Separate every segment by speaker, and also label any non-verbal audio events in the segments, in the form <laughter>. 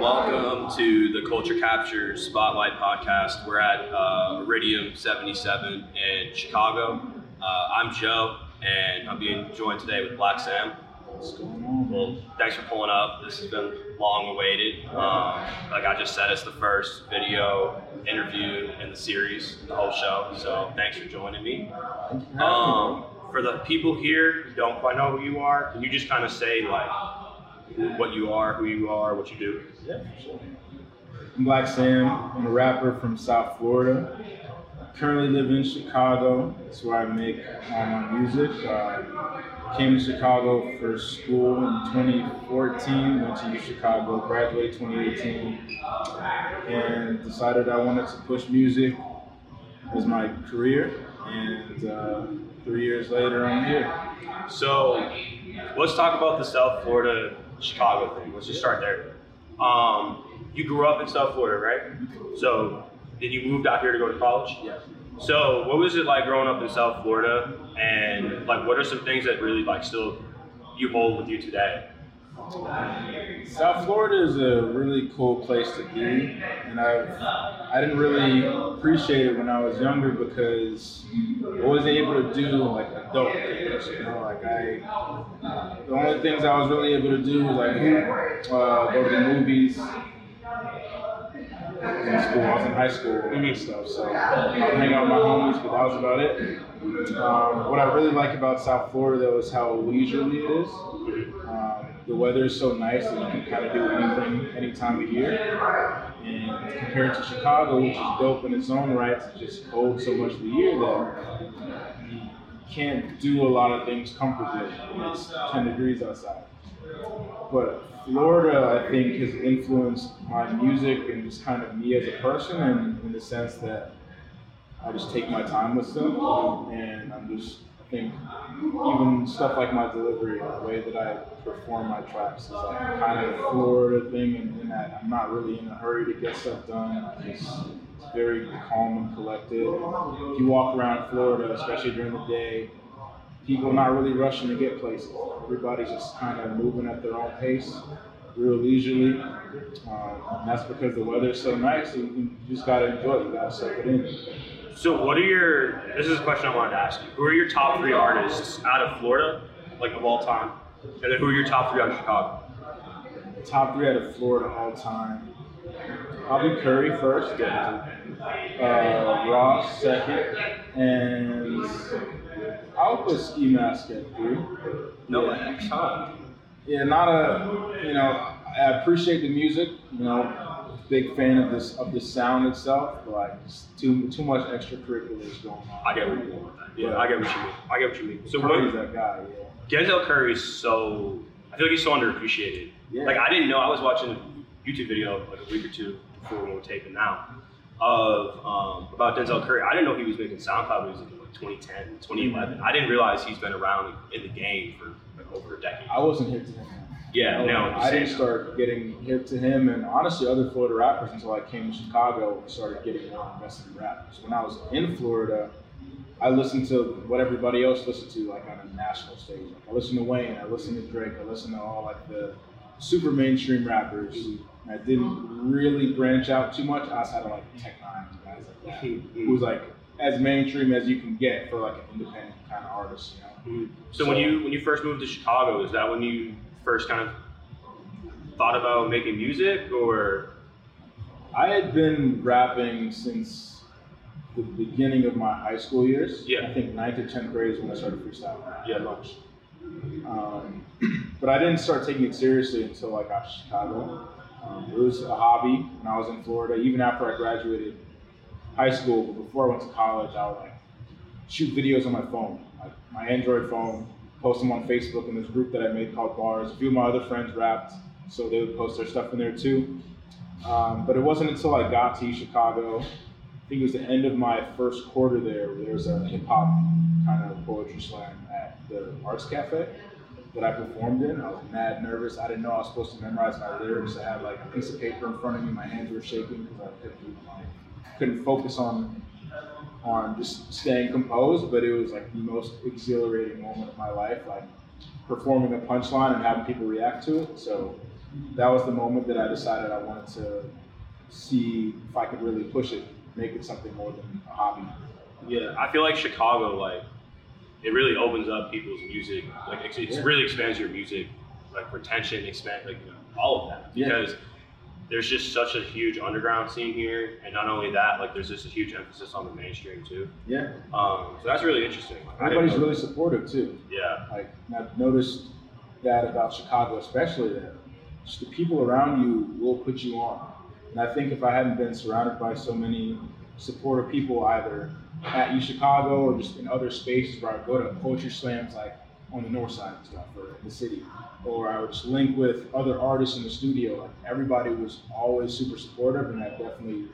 Speaker 1: Welcome to the Culture Capture Spotlight podcast. We're at uh, Iridium 77 in Chicago. Uh, I'm Joe, and I'm being joined today with Blvck Svm.
Speaker 2: What's going on,
Speaker 1: Well, thanks for pulling up. This has been long awaited. Um, like I just said, it's the first video interview in the series, the whole show. So thanks for joining me.
Speaker 2: For
Speaker 1: Um, for the people here who don't quite know who you are, can you just kind of say like what you are, who you are, what you do?
Speaker 2: Yeah, sure. I'm Blvck Svm. I'm a rapper from South Florida. Currently live in Chicago. That's where I make all my music. Uh, came to Chicago for school in 2014. Went to U Chicago. Graduated 2018, and decided I wanted to push music as my career. And uh, three years later, I'm here.
Speaker 1: So let's talk about the South Florida Chicago thing. Let's just start there. Um, you grew up in South Florida, right? So then you moved out here to go to college?
Speaker 2: Yeah.
Speaker 1: So what was it like growing up in South Florida? And like what are some things that really like still you hold with you today?
Speaker 2: South Florida is a really cool place to be, and I've I didn't really appreciate it when I was younger because I wasn't able to do like adult things. You know, like I the only things I was really able to do was like uh, go to the movies. In school, I was in high school and stuff, so I hang out with my homies, but that was about it. Um, what I really like about South Florida though is how leisurely it is. Um, the weather is so nice that you can kind of do anything any time of year. And compared to Chicago, which is dope in its own right, it's just cold so much of the year that you can't do a lot of things comfortably when it's 10 degrees outside. But Florida, I think, has influenced my music and just kind of me as a person, and in the sense that I just take my time with stuff, and I'm just, think, even stuff like my delivery, the way that I perform my tracks is like kind of a Florida thing, and in that I'm not really in a hurry to get stuff done. I just it's very calm and collected. If you walk around Florida, especially during the day, people are not really rushing to get places. Everybody's just kind of moving at their own pace, real leisurely. Um, and that's because the weather is so nice. You, you just gotta enjoy it. You gotta soak it in.
Speaker 1: So what are your this is a question I wanted to ask you. Who are your top three artists out of Florida, like of all time? And then who are your top three out of Chicago?
Speaker 2: Top three out of Florida all time. Bobby Curry first, uh, Ross second, and I'll put Ski Mask at three.
Speaker 1: No,
Speaker 2: Yeah.
Speaker 1: X, huh?
Speaker 2: Yeah, not a you know. I appreciate the music. You know, big fan of this of the sound itself, but like just too too much extracurriculars going on.
Speaker 1: I get what going with. Yeah, I get what you mean. I get what you mean. So
Speaker 2: Curry's
Speaker 1: when
Speaker 2: that guy. Yeah.
Speaker 1: Denzel Curry is so I feel like he's so underappreciated.
Speaker 2: Yeah.
Speaker 1: Like I didn't know I was watching a YouTube video like a week or two before we were taping now of um, about Denzel Curry. I didn't know he was making SoundCloud music in like 2010, 2011. I didn't realize he's been around in the game for like over a decade.
Speaker 2: I wasn't hip to him.
Speaker 1: Yeah,
Speaker 2: I,
Speaker 1: no,
Speaker 2: I didn't start getting hip to him, and honestly, other Florida rappers until I came to Chicago and started getting more invested in rap. So when I was in Florida, I listened to what everybody else listened to, like on a national stage. Like I listened to Wayne, I listened to Drake, I listened to all like the super mainstream rappers. And I didn't really branch out too much outside of like Tech N9ne guys like that, mm-hmm, mm-hmm. who was like as mainstream as you can get for like an independent kind of artist, you know. Mm-hmm.
Speaker 1: So when you when you first moved to Chicago, is that when you first kind of thought about making music, or
Speaker 2: I had been rapping since the beginning of my high school years.
Speaker 1: Yeah.
Speaker 2: I think ninth or tenth grade is when I started freestyling.
Speaker 1: Yeah.
Speaker 2: much. Um, but I didn't start taking it seriously until I got to Chicago. Um, it was a hobby when I was in Florida. Even after I graduated high school, but before I went to college, I would like shoot videos on my phone, like my Android phone, post them on Facebook in this group that I made called Bars. A few of my other friends rapped, so they would post their stuff in there too. Um, but it wasn't until I got to Chicago, I think it was the end of my first quarter there, where there was a hip hop kind of poetry slam at the Arts Cafe that I performed in. I was mad nervous. I didn't know I was supposed to memorize my lyrics. I had like a piece of paper in front of me. My hands were shaking because I couldn't, couldn't focus on on just staying composed. But it was like the most exhilarating moment of my life, like performing a punchline and having people react to it. So that was the moment that I decided I wanted to see if I could really push it, make it something more than a hobby.
Speaker 1: Yeah, I feel like Chicago, like, it really opens up people's music. Like, it,
Speaker 2: Yeah.
Speaker 1: really expands your music, like retention, expand, like you know, all of that.
Speaker 2: Yeah.
Speaker 1: There's just such a huge underground scene here, and not only that, like, there's just a huge emphasis on the mainstream too.
Speaker 2: Yeah,
Speaker 1: Um, so that's really interesting. Like,
Speaker 2: everybody's really supportive too.
Speaker 1: yeah,
Speaker 2: Like I've noticed that about Chicago, especially that just the people around you will put you on. And I think if I hadn't been surrounded by so many supportive people, either at U Chicago or just in other spaces where I go to poetry slams, like on the north side and stuff, or in the city, or I would just link with other artists in the studio. Like everybody was always super supportive, and that definitely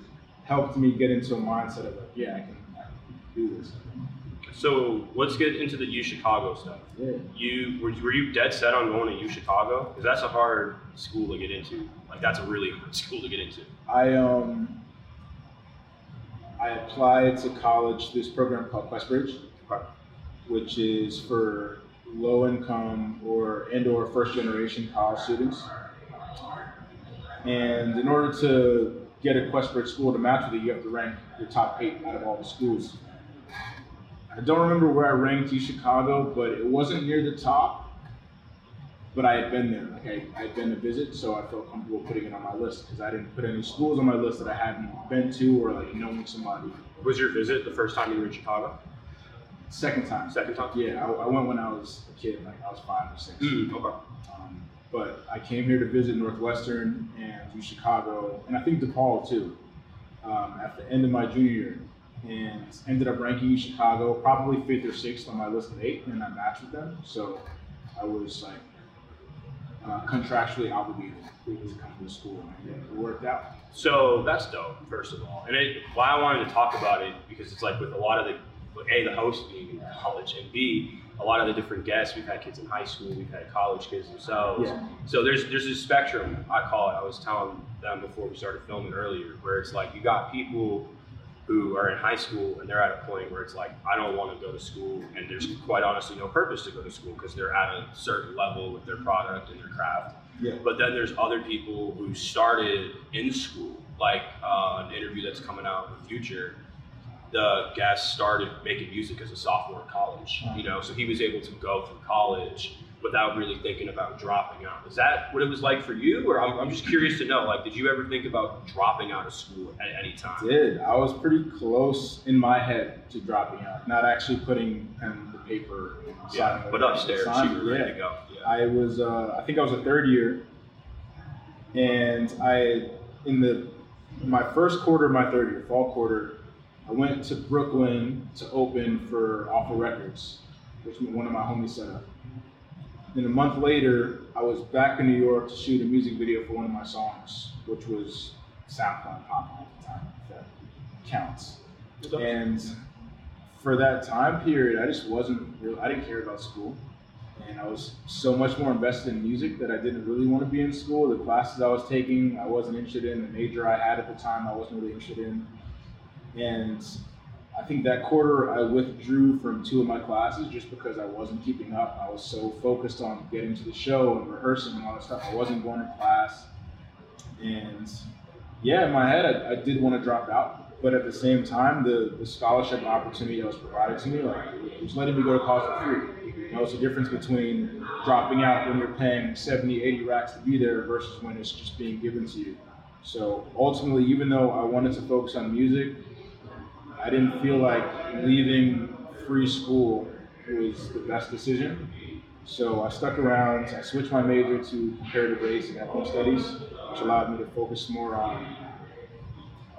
Speaker 2: helped me get into a mindset of like, yeah, I can, I can do this.
Speaker 1: So let's get into the U Chicago stuff.
Speaker 2: Yeah.
Speaker 1: You were, were you dead set on going to U Chicago? Because that's a hard school to get into. Like that's a really hard <laughs> school to get into.
Speaker 2: I um I applied to college this program called QuestBridge, which is for low income or and or first generation college students. And in order to get a QuestBridge school to match with it, you have to rank your top eight out of all the schools. I don't remember where I ranked U Chicago, but it wasn't near the top. But I had been there, like I, I had been to visit, so I felt comfortable putting it on my list because I didn't put any schools on my list that I hadn't been to or like known somebody.
Speaker 1: Was your visit the first time you were in Chicago?
Speaker 2: Second time,
Speaker 1: Second time?
Speaker 2: yeah, I, I went when I was a kid, like I was five or six.
Speaker 1: Mm, okay.
Speaker 2: Um, but I came here to visit Northwestern and Chicago, and I think DePaul too, um, at the end of my junior year, and ended up ranking Chicago probably fifth or sixth on my list of eight, and I matched with them. So I was like uh, contractually obligated to come to the school, and it worked out.
Speaker 1: So that's dope, first of all. And it, why I wanted to talk about it because it's like with a lot of the a the host being in college and b a lot of the different guests we've had kids in high school, we've had college kids themselves.
Speaker 2: Yeah.
Speaker 1: So there's there's this spectrum I call it. I was telling them before we started filming earlier, where it's like you got people who are in high school and they're at a point where it's like I don't want to go to school, and there's quite honestly no purpose to go to school because they're at a certain level with their product and their craft.
Speaker 2: Yeah.
Speaker 1: But then there's other people who started in school, like uh, an interview that's coming out in the future. The guest started making music as a sophomore in college, you know, so he was able to go through college without really thinking about dropping out. Is that what it was like for you, or I'm, I'm just curious to know, like, did you ever think about dropping out of school at any time?
Speaker 2: I did. I was pretty close in my head to dropping out, not actually putting pen to paper.
Speaker 1: Yeah, but upstairs,
Speaker 2: Sign-
Speaker 1: you were ready
Speaker 2: yeah.
Speaker 1: to go. Yeah.
Speaker 2: I was, uh, I think I was a third year, and I, in the my first quarter of my third year, fall quarter, I went to Brooklyn to open for Awful Records, which one of my homies set up. Then a month later, I was back in New York to shoot a music video for one of my songs, which was SoundCloud Pop at the time, if that counts. And for that time period, I just wasn't real. I didn't care about school, and I was so much more invested in music that I didn't really want to be in school. The classes I was taking, I wasn't interested in. The major I had at the time, I wasn't really interested in. And I think that quarter I withdrew from two of my classes just because I wasn't keeping up. I was so focused on getting to the show and rehearsing and all that stuff. I wasn't going to class. And yeah, in my head, I, I did want to drop out. But at the same time, the, the scholarship opportunity that was provided to me, like, it was letting me go to college for free. You know, it's the difference between dropping out when you're paying 70, 80 racks to be there versus when it's just being given to you. So ultimately, even though I wanted to focus on music, I didn't feel like leaving free school was the best decision. So I stuck around. I switched my major to comparative race and ethnic studies, which allowed me to focus more on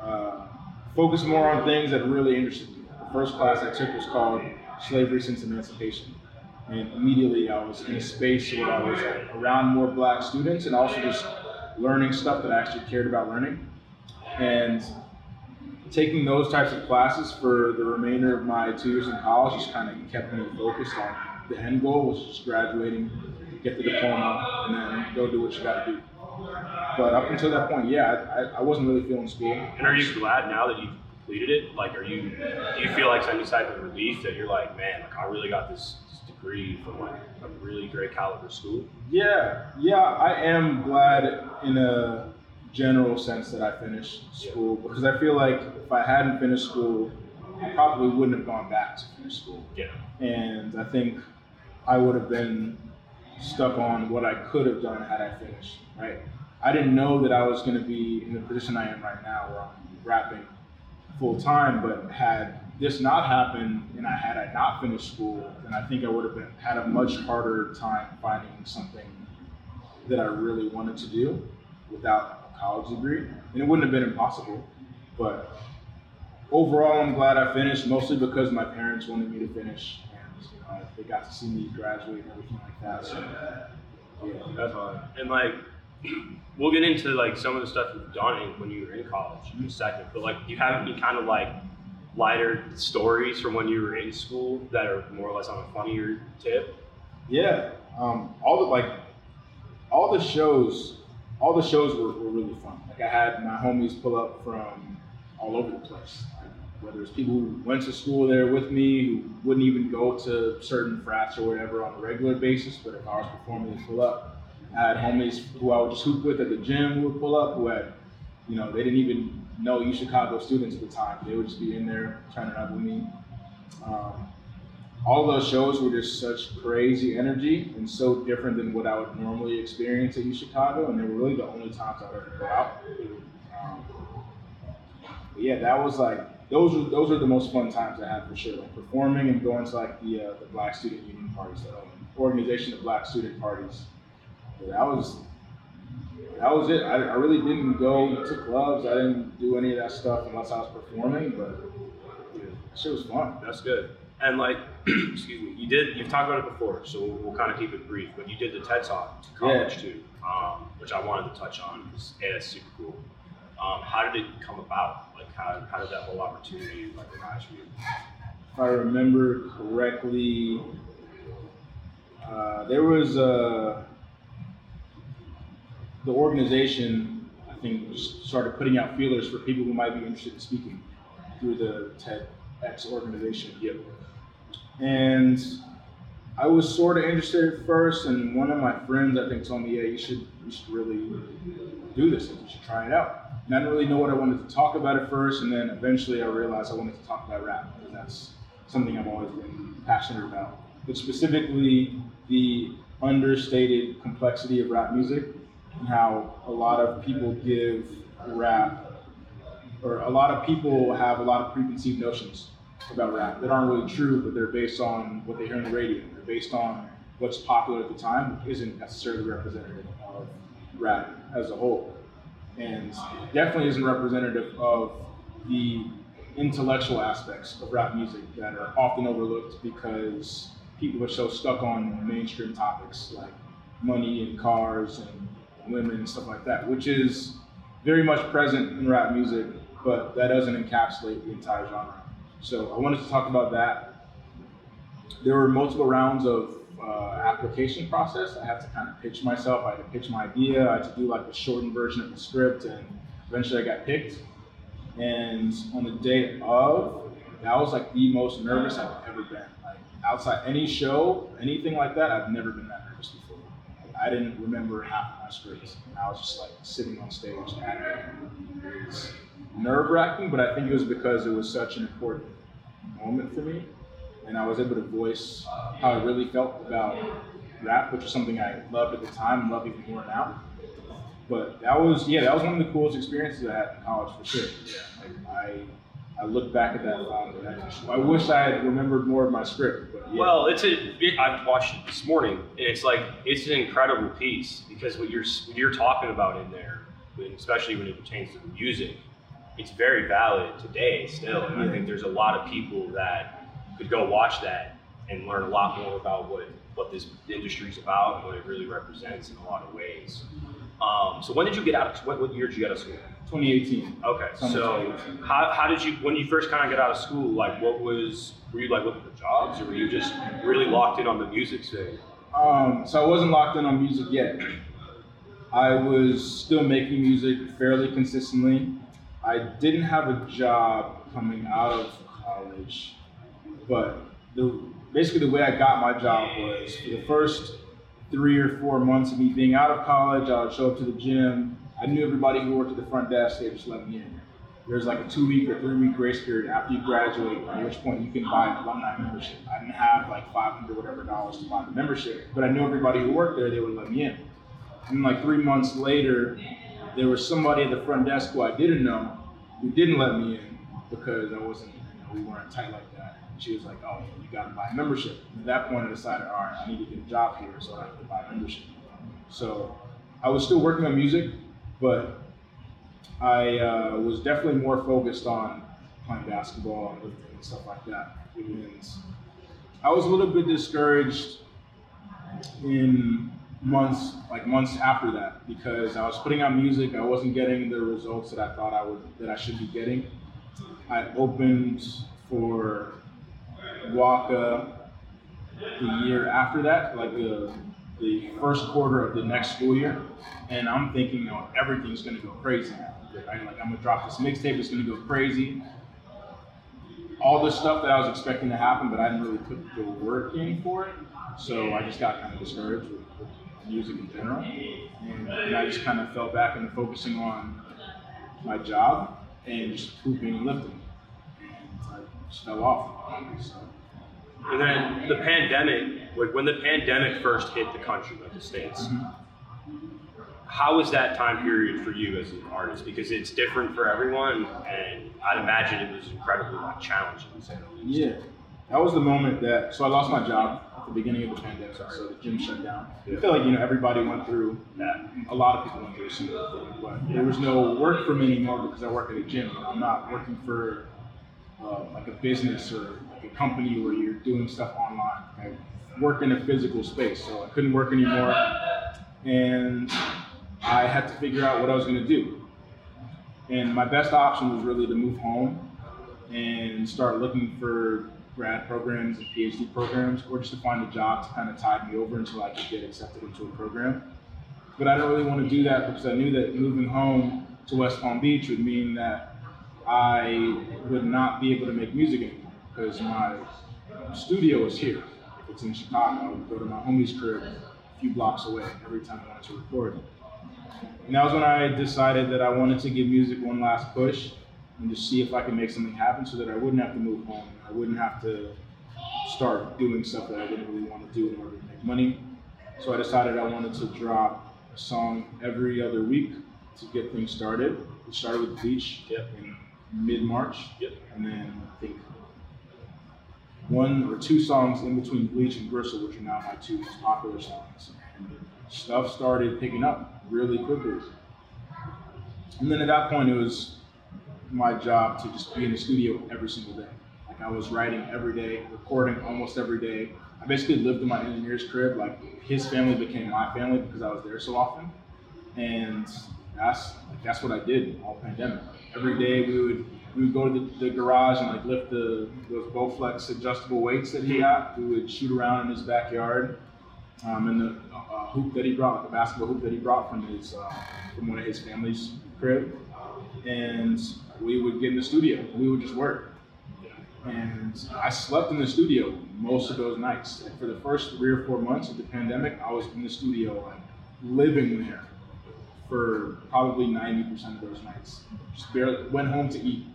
Speaker 2: uh, focus more on things that really interested me. The first class I took was called Slavery Since Emancipation, and immediately I was in a space where I was around more Black students and also just learning stuff that I actually cared about learning. And taking those types of classes for the remainder of my two years in college just kind of kept me focused on the end goal, which is just graduating, get the diploma, and then go do what you got to do. But up until that point, yeah, I, I wasn't really feeling school.
Speaker 1: And are you glad now that you've completed it? Like, are you? Do you feel like any type of relief that you're like, man, like I really got this, this degree from like a really great caliber school.
Speaker 2: Yeah, yeah, I am glad in a general sense that I finished school because I feel like if I hadn't finished school, I probably wouldn't have gone back to finish school.
Speaker 1: Yeah.
Speaker 2: And I think I would have been stuck on what I could have done had I finished, right? I didn't know that I was going to be in the position I am right now where I'm rapping full time, but had this not happened and I had I not finished school, then I think I would have been had a much harder time finding something that I really wanted to do without college degree. And it wouldn't have been impossible, but overall I'm glad I finished mostly because my parents wanted me to finish and you know, they got to see me graduate and everything like that. So
Speaker 1: yeah, that's fine. And like <clears throat> we'll get into like some of the stuff you've done when you were in college in a second, but like you have any kind of like lighter stories from when you were in school that are more or less on a funnier tip?
Speaker 2: Yeah, um, all the like, all the shows, all the shows were, were really fun. Like I had my homies pull up from all over the place. whether it's people who went to school there with me, who wouldn't even go to certain frats or whatever on a regular basis, but if I was performing, they pull up. I had homies who I would just hoop with at the gym who would pull up, who had, you know, they didn't even know U Chicago students at the time. They would just be in there trying to with me. Um, all those shows were just such crazy energy and so different than what I would normally experience at U Chicago, and they were really the only times I'd ever go out. Um, yeah, that was like those were those are the most fun times I had for sure. Like performing and going to like the uh, the Black Student Union parties, the um, organization of Black student parties. But that was that was it. I, I really didn't go to clubs. I didn't do any of that stuff unless I was performing. But yeah, shit was fun.
Speaker 1: That's good. And like, <clears throat> excuse me, you did. You've talked about it before, so we'll, we'll kind of keep it brief. But you did the TED Talk to college yeah. too, um, which I wanted to touch on because that's super cool. Um, how did it come about? Like, how, how did that whole opportunity like arise for you?
Speaker 2: If I remember correctly, uh, there was a the organization, I think, just started putting out feelers for people who might be interested in speaking through the TEDx organization.
Speaker 1: Yep.
Speaker 2: And I was sort of interested at first, and one of my friends, I think, told me, "Yeah, you should, you should really do this. You should try it out." And I didn't really know what I wanted to talk about at first, and then eventually I realized I wanted to talk about rap because that's something I've always been passionate about. But specifically, the understated complexity of rap music and how a lot of people give rap, or a lot of people have a lot of preconceived notions about rap that aren't really true, but they're based on what they hear on the radio. They're based on what's popular at the time, which isn't necessarily representative of rap as a whole. And definitely isn't representative of the intellectual aspects of rap music that are often overlooked because people are so stuck on mainstream topics like money and cars and women and stuff like that, which is very much present in rap music, but that doesn't encapsulate the entire genre. So I wanted to talk about that. There were multiple rounds of uh, application process. I had to kind of pitch myself. I had to pitch my idea. I had to do like a shortened version of the script, and eventually I got picked. And on the day of, that was like the most nervous I've ever been. Like outside any show, anything like that, I've never been that nervous before. I didn't remember half of my scripts. I was just like sitting on stage. Nerve wracking, but I think it was because it was such an important moment for me. And I was able to voice how I really felt about rap, which is something I loved at the time and love even more now. But that was, yeah, that was one of the coolest experiences I had in college for sure. Like I I look back at that um, fondly. I, I wish I had remembered more of my script. But yeah.
Speaker 1: Well, it's a. It, I watched it this morning, and it's like it's an incredible piece because what you're what you're talking about in there, especially when it pertains to the music, it's very valid today still. And I think there's a lot of people that could go watch that and learn a lot more about what what this industry is about and what it really represents in a lot of ways. Um, so when did you get out? Of, what, what year did you get out of school?
Speaker 2: 2018.
Speaker 1: Okay. So how, how did you when you first kind of get out of school? Like, what was were you like looking for jobs, or were you just really locked in on the music thing?
Speaker 2: Um, so I wasn't locked in on music yet. I was still making music fairly consistently. I didn't have a job coming out of college, but the basically the way I got my job was for the first three or four months of me being out of college, I would show up to the gym. I knew everybody who worked at the front desk. They just let me in. There's like a two week or three week grace period after you graduate, at which point you can buy an alumni membership. I didn't have like 500 whatever dollars to buy the membership, but I knew everybody who worked there. They would let me in. And like three months later, there was somebody at the front desk who I didn't know who didn't let me in because I wasn't, you know, we weren't tight like that. She was like, "Oh, you got to buy a membership." And at that point, I decided, all right, I need to get a job here, so I have to buy a membership. So I was still working on music, but I uh, was definitely more focused on playing basketball and lifting and stuff like that. And I was a little bit discouraged in months, like months after that, because I was putting out music, I wasn't getting the results that I thought I would, that I should be getting. I opened for Waka the year after that, like the the first quarter of the next school year, and I'm thinking, oh, everything's gonna go crazy. Right? Like I'm gonna drop this mixtape, it's gonna go crazy. All the stuff that I was expecting to happen, but I didn't really put the work in for it, so I just got kind of discouraged with music in general, and, and I just kind of fell back into focusing on my job and just hooping and lifting, and I just fell off. So,
Speaker 1: And then the pandemic, like when the pandemic first hit the country, like the states, mm-hmm. how was that time period for you as an artist? Because it's different for everyone, and I'd imagine it was incredibly like challenging. To say the least.
Speaker 2: Yeah, that was the moment that. So I lost my job the beginning of the pandemic. So the gym shut down. I feel like you know everybody went through that. A lot of people went through a similar thing, but there was no work for me anymore because I work at a gym. I'm not working for uh, like a business or like a company where you're doing stuff online. I work in a physical space, so I couldn't work anymore, and I had to figure out what I was going to do. And my best option was really to move home and start looking for grad programs and PhD programs, or just to find a job to kind of tide me over until I could get accepted into a program. But I don't really want to do that because I knew that moving home to West Palm Beach would mean that I would not be able to make music anymore because my studio is here. It's in Chicago. I would go to my homie's crib a few blocks away every time I wanted to record. And that was when I decided that I wanted to give music one last push and just see if I could make something happen so that I wouldn't have to move home. I wouldn't have to start doing stuff that I didn't really want to do in order to make money. So I decided I wanted to drop a song every other week to get things started. We started with Bleach
Speaker 1: Yep.
Speaker 2: in mid March.
Speaker 1: Yep.
Speaker 2: And then I think one or two songs in between Bleach and Gristle, which are now my two most popular songs. And stuff started picking up really quickly. And then at that point, it was my job to just be in the studio every single day. Like I was writing every day, recording almost every day. I basically lived in my engineer's crib. Like his family became my family because I was there so often. And that's like that's what I did all pandemic. Every day we would we would go to the, the garage and like lift the those Bowflex adjustable weights that he got. We would shoot around in his backyard. Um, and the uh, hoop that he brought, like the basketball hoop that he brought from his uh, from one of his family's crib, and we would get in the studio. We would just work. And I slept in the studio most of those nights. Like for the first three or four months of the pandemic, I was in the studio, like living there for probably 90% of those nights. Just barely went home to eat,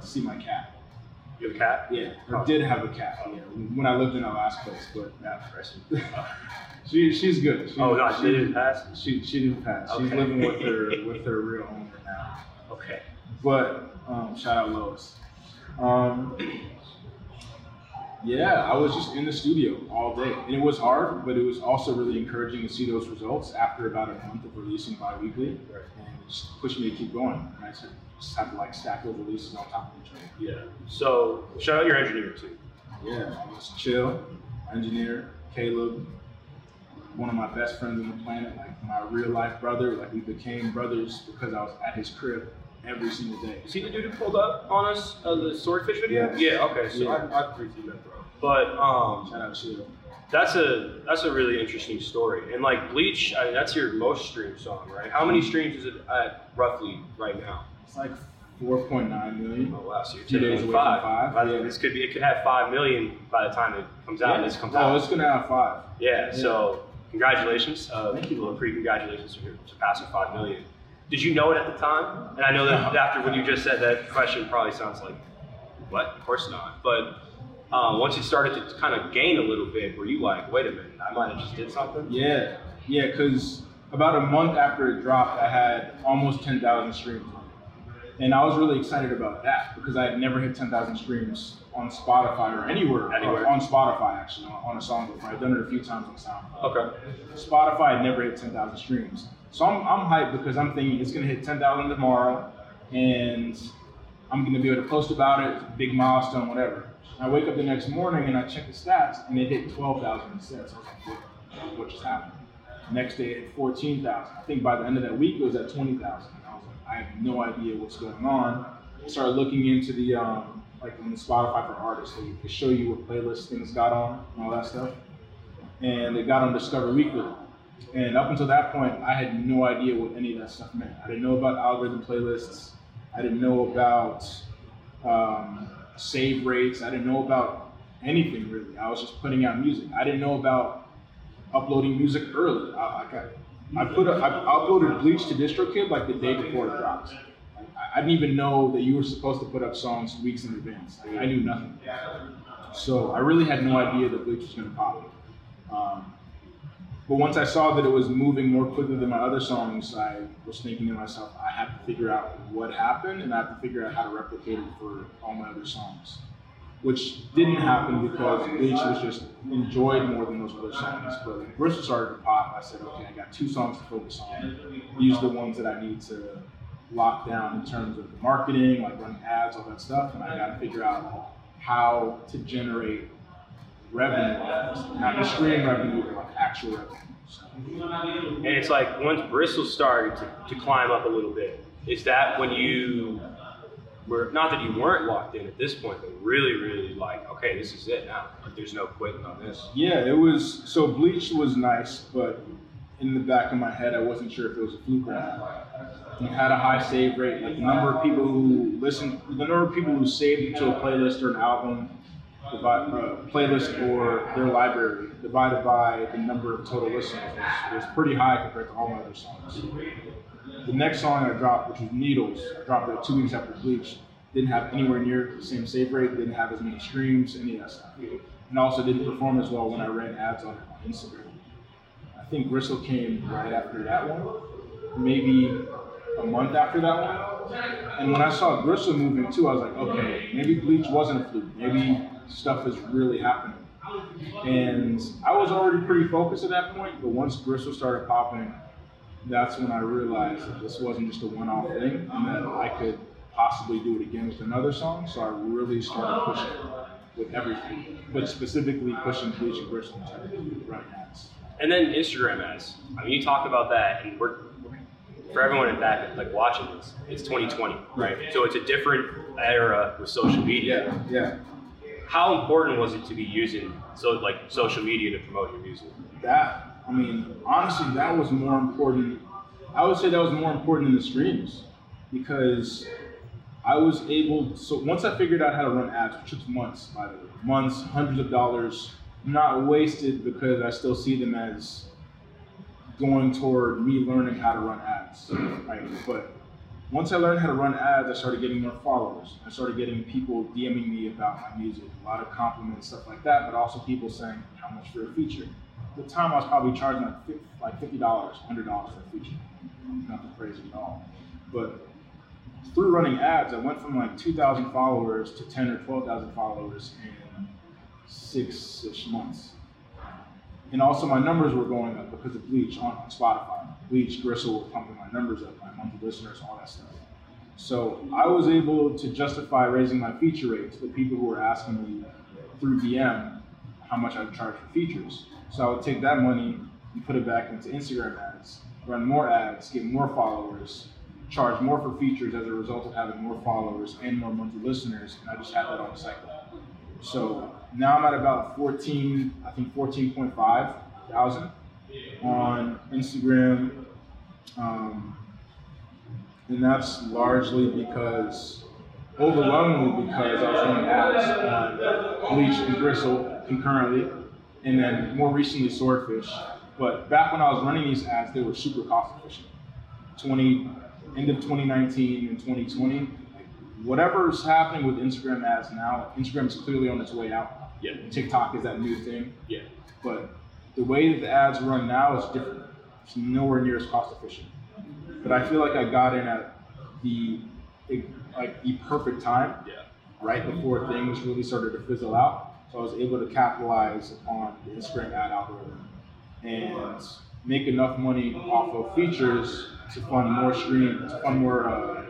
Speaker 2: to see my cat.
Speaker 1: You have a cat?
Speaker 2: Yeah, I did have a cat. Yeah, when I lived in our last place, but <laughs> she she's good. She,
Speaker 1: Oh, no,
Speaker 2: she
Speaker 1: they didn't pass?
Speaker 2: She she didn't pass. She's living with her <laughs> with her real owner now.
Speaker 1: Okay.
Speaker 2: But um, shout out Lois. Um, yeah, I was just in the studio all day, and it was hard, but it was also really encouraging to see those results after about a month of releasing bi-weekly,
Speaker 1: Right.
Speaker 2: and it just pushed me to keep going. And I just, just had to like stack those releases on top of each other.
Speaker 1: Yeah. So shout out your engineer too.
Speaker 2: Yeah, it was chill, engineer, Caleb, one of my best friends on the planet, like my real life brother. Like we became brothers because I was at his crib every single day.
Speaker 1: See the dude who pulled up on us uh, the swordfish video?
Speaker 2: Yes.
Speaker 1: Yeah. Okay. So
Speaker 2: Yeah.
Speaker 1: I've, I've briefly bro. But um,
Speaker 2: Shout out Chill.
Speaker 1: that's a that's a really interesting story. And like Bleach, I mean, that's your most streamed song, right? How many streams is it at roughly right now?
Speaker 2: It's like 4.9 million.
Speaker 1: Oh wow, so you're
Speaker 2: Two days
Speaker 1: taking
Speaker 2: away
Speaker 1: five.
Speaker 2: from five,
Speaker 1: By the way,
Speaker 2: yeah.
Speaker 1: this could be it could have five million by the time it comes out. and this comes
Speaker 2: oh,
Speaker 1: out.
Speaker 2: it's gonna have five.
Speaker 1: Yeah,
Speaker 2: Yeah.
Speaker 1: so congratulations. Uh,
Speaker 2: Thank you.
Speaker 1: Well, pre congratulations for your surpassing 5 million. Did you know it at the time? And I know that after what you just said, that question probably sounds like, what? Of course not. But um, once it started to kind of gain a little bit, were you like, wait a minute, I might have just did something?
Speaker 2: Yeah, yeah, because about a month after it dropped, I had almost 10,000 streams on it. And I was really excited about that because I had never hit 10,000 streams on Spotify or anywhere.
Speaker 1: Anywhere.
Speaker 2: On Spotify, actually, on, on a song before. I've done it a few times on SoundCloud.
Speaker 1: Okay.
Speaker 2: Spotify had never hit 10,000 streams. So I'm, I'm hyped because I'm thinking it's going to hit 10,000 tomorrow and I'm going to be able to post about it, big milestone, whatever. I wake up the next morning and I check the stats and it hit 12,000 instead. I was like, what, what just happened? Next day hit 14,000. I think by the end of that week it was at 20,000. I was like, I have no idea what's going on. I started looking into the, um, like on the Spotify for artists, they, show you what playlist things got on and all that stuff. And it got on Discover Weekly. And up until that point, I had no idea what any of that stuff meant. I didn't know about algorithm playlists. I didn't know about um, save rates. I didn't know about anything really. I was just putting out music. I didn't know about uploading music early. I, I, I put a, I uploaded Bleach to DistroKid like the day before it dropped. I, I didn't even know that you were supposed to put up songs weeks in advance. Like, I knew nothing. So I really had no idea that Bleach was going to pop. Um, but once I saw that it was moving more quickly than my other songs, I was thinking to myself, I have to figure out what happened and I have to figure out how to replicate it for all my other songs. Which didn't happen because Bleach was just enjoyed more than those other songs. But when Gristle started to pop, I said, okay, I got two songs to focus on. These are the ones that I need to lock down in terms of the marketing, like running ads, all that stuff. And I got to figure out how to generate revenue, not just stream revenue, like actual revenue.
Speaker 1: And it's like once Gristle started to, to climb up a little bit, is that when you were, not that you weren't locked in at this point, but really, really like, okay, this is it now. Like, there's no quitting on this.
Speaker 2: yeah, it was. So Bleach was nice, but in the back of my head, I wasn't sure if it was a fluke or not. It had a high save rate. Like the number of people who listened, the number of people who saved to a playlist or an album, divide, uh, playlist or their library, divided by the number of total listeners, was, was pretty high compared to all my other songs. The next song I dropped, which was Needles, I dropped it two weeks after Bleach, didn't have anywhere near the same save rate, didn't have as many streams, any of that stuff. And also didn't perform as well when I ran ads on on Instagram. I think Gristle came right after that one, maybe a month after that one. And when I saw Gristle moving too, I was like, okay, maybe Bleach wasn't a fluke. Maybe stuff is really happening. And I was already pretty focused at that point, but once Gristle started popping, that's when I realized that this wasn't just a one-off thing, and that I could possibly do it again with another song. So I really started pushing with everything, but specifically pushing Bleach and to right ads.
Speaker 1: And then Instagram ads. I mean, you talk about that, and we're for everyone in back like watching this. It's 2020, right? So it's a different era with social media.
Speaker 2: Yeah, yeah.
Speaker 1: How important was it to be using so like social media to promote your music?
Speaker 2: That, I mean, honestly, that was more important. I would say that was more important than the streams because I was able. So once I figured out how to run ads, which took months, by the way, months, hundreds of dollars, not wasted because I still see them as going toward me learning how to run ads, right? But once I learned how to run ads, I started getting more followers. I started getting people DMing me about my music, a lot of compliments, stuff like that, but also people saying how much for a feature. At the time, I was probably charging like fif- like fifty dollars, hundred dollars for a feature. Nothing crazy at all. But through running ads, I went from like two thousand followers to ten or twelve thousand followers in six-ish months. And also my numbers were going up because of Bleach on, on Spotify. Bleach, Gristle were pumping my numbers up, my monthly listeners, all that stuff. So I was able to justify raising my feature rate to the people who were asking me through DM how much I would charge for features. So I would take that money and put it back into Instagram ads, run more ads, get more followers, charge more for features as a result of having more followers and more monthly listeners, and I just had that on the cycle. So now I'm at about 14, I think 14.5 thousand on Instagram, um, and that's largely because, overwhelmingly because I was running ads on uh, Bleach and Gristle concurrently, and then more recently Swordfish. But back when I was running these ads, they were super cost efficient. 20 end of 2019 and 2020, like, whatever's happening with Instagram ads now, Instagram is clearly on its way out.
Speaker 1: Yeah.
Speaker 2: TikTok is that new thing.
Speaker 1: Yeah.
Speaker 2: But the way that the ads run now is different. It's nowhere near as cost efficient. But I feel like I got in at the like the perfect time,
Speaker 1: Yeah.
Speaker 2: right before things really started to fizzle out. So I was able to capitalize upon the Instagram ad algorithm and make enough money off of features to fund more stream, to fund more, uh,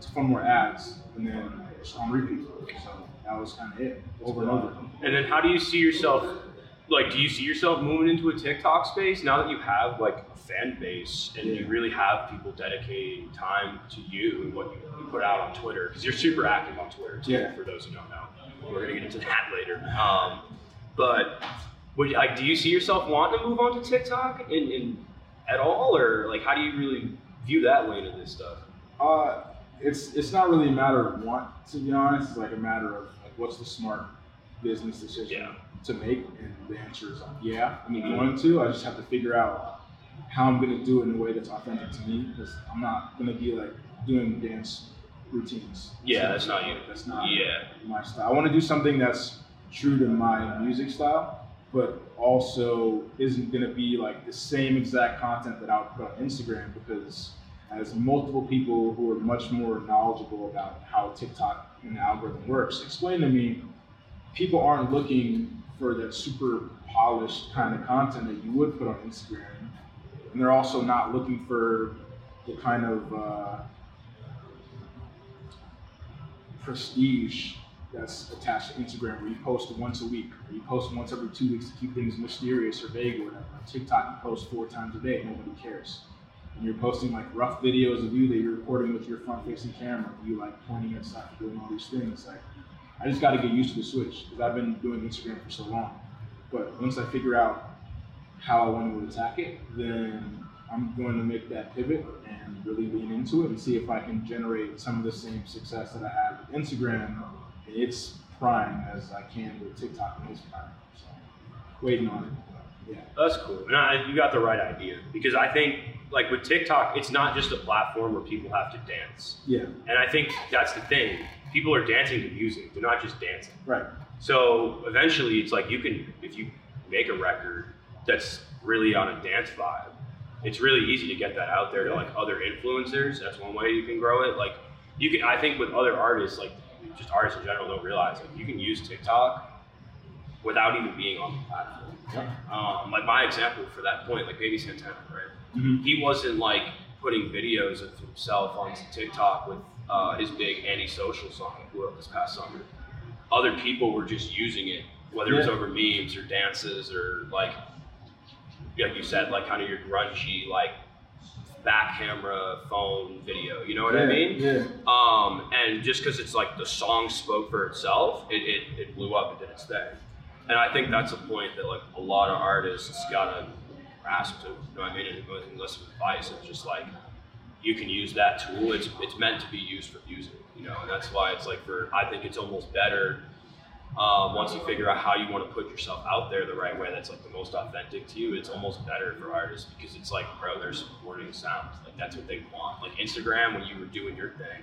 Speaker 2: to fund more ads, and then just on repeat. So that was kind of it, over and over.
Speaker 1: And then how do you see yourself? Like, do you see yourself moving into a TikTok space now that you have like a fan base and you really have people dedicating time to you and what you, you put out on Twitter? Because you're super active on Twitter too.
Speaker 2: Yeah.
Speaker 1: For those who don't know, we're gonna get into that later. Um, but would you, like, do you see yourself wanting to move on to TikTok in, in at all, or like, how do you really view that lane of this stuff?
Speaker 2: Uh, it's it's not really a matter of want to be honest. It's like a matter of like what's the smart business decision
Speaker 1: Yeah.
Speaker 2: To make, and the answer is like yeah, I'm going to. I just have to figure out how I'm going to do it in a way that's authentic to me because I'm not going to be like doing dance routines.
Speaker 1: Yeah,
Speaker 2: So,
Speaker 1: that's not you.
Speaker 2: That's not
Speaker 1: Yeah.
Speaker 2: my style. I want to do something that's true to my music style, but also isn't going to be like the same exact content that I would put on Instagram because as multiple people who are much more knowledgeable about how TikTok and the algorithm works explain to me, people aren't looking for that super polished kind of content that you would put on Instagram. And they're also not looking for the kind of uh, prestige that's attached to Instagram, where you post once a week, or you post once every two weeks to keep things mysterious or vague or whatever. On TikTok, you post four times a day, nobody cares. And you're posting like rough videos of you that you're recording with your front-facing camera, you like pointing at stuff, doing all these things. Like, I just got to get used to the switch because I've been doing Instagram for so long. But once I figure out how I want to attack it, then I'm going to make that pivot and really lean into it and see if I can generate some of the same success that I had with Instagram in its prime as I can with TikTok in its prime. So waiting on it. Yeah.
Speaker 1: That's cool. And I, you got the right idea because I think, like with TikTok, it's not just a platform where people have to dance.
Speaker 2: Yeah.
Speaker 1: And I think that's the thing. People are dancing to music. They're not just dancing.
Speaker 2: Right.
Speaker 1: So eventually, it's like you can, if you make a record that's really on a dance vibe, it's really easy to get that out there to like other influencers. That's one way you can grow it. Like you can, I think with other artists, like just artists in general, don't realize like you can use TikTok without even being on the platform.
Speaker 2: Yeah.
Speaker 1: Um, like my example for that point, like Baby Santana, right?
Speaker 2: Mhm.
Speaker 1: He wasn't like putting videos of himself onto TikTok with uh, his big antisocial song that blew up this past summer. Other people were just using it, whether it was over memes or dances or like, like you said, like kind of your grungy like back camera phone video. You know what I mean?
Speaker 2: Yeah.
Speaker 1: Um, and just because it's like the song spoke for itself, it, it, it blew up and did its thing. And I think that's a point that like a lot of artists gotta grasp to. You know I mean? And unless with advice, it's just like you can use that tool. It's it's meant to be used for music, you know, and that's why it's like for I think it's almost better uh, once you figure out how you want to put yourself out there the right way. That's like the most authentic to you. It's almost better for artists because it's like, bro, they're supporting sound. Like that's what they want. Like Instagram, when you were doing your thing,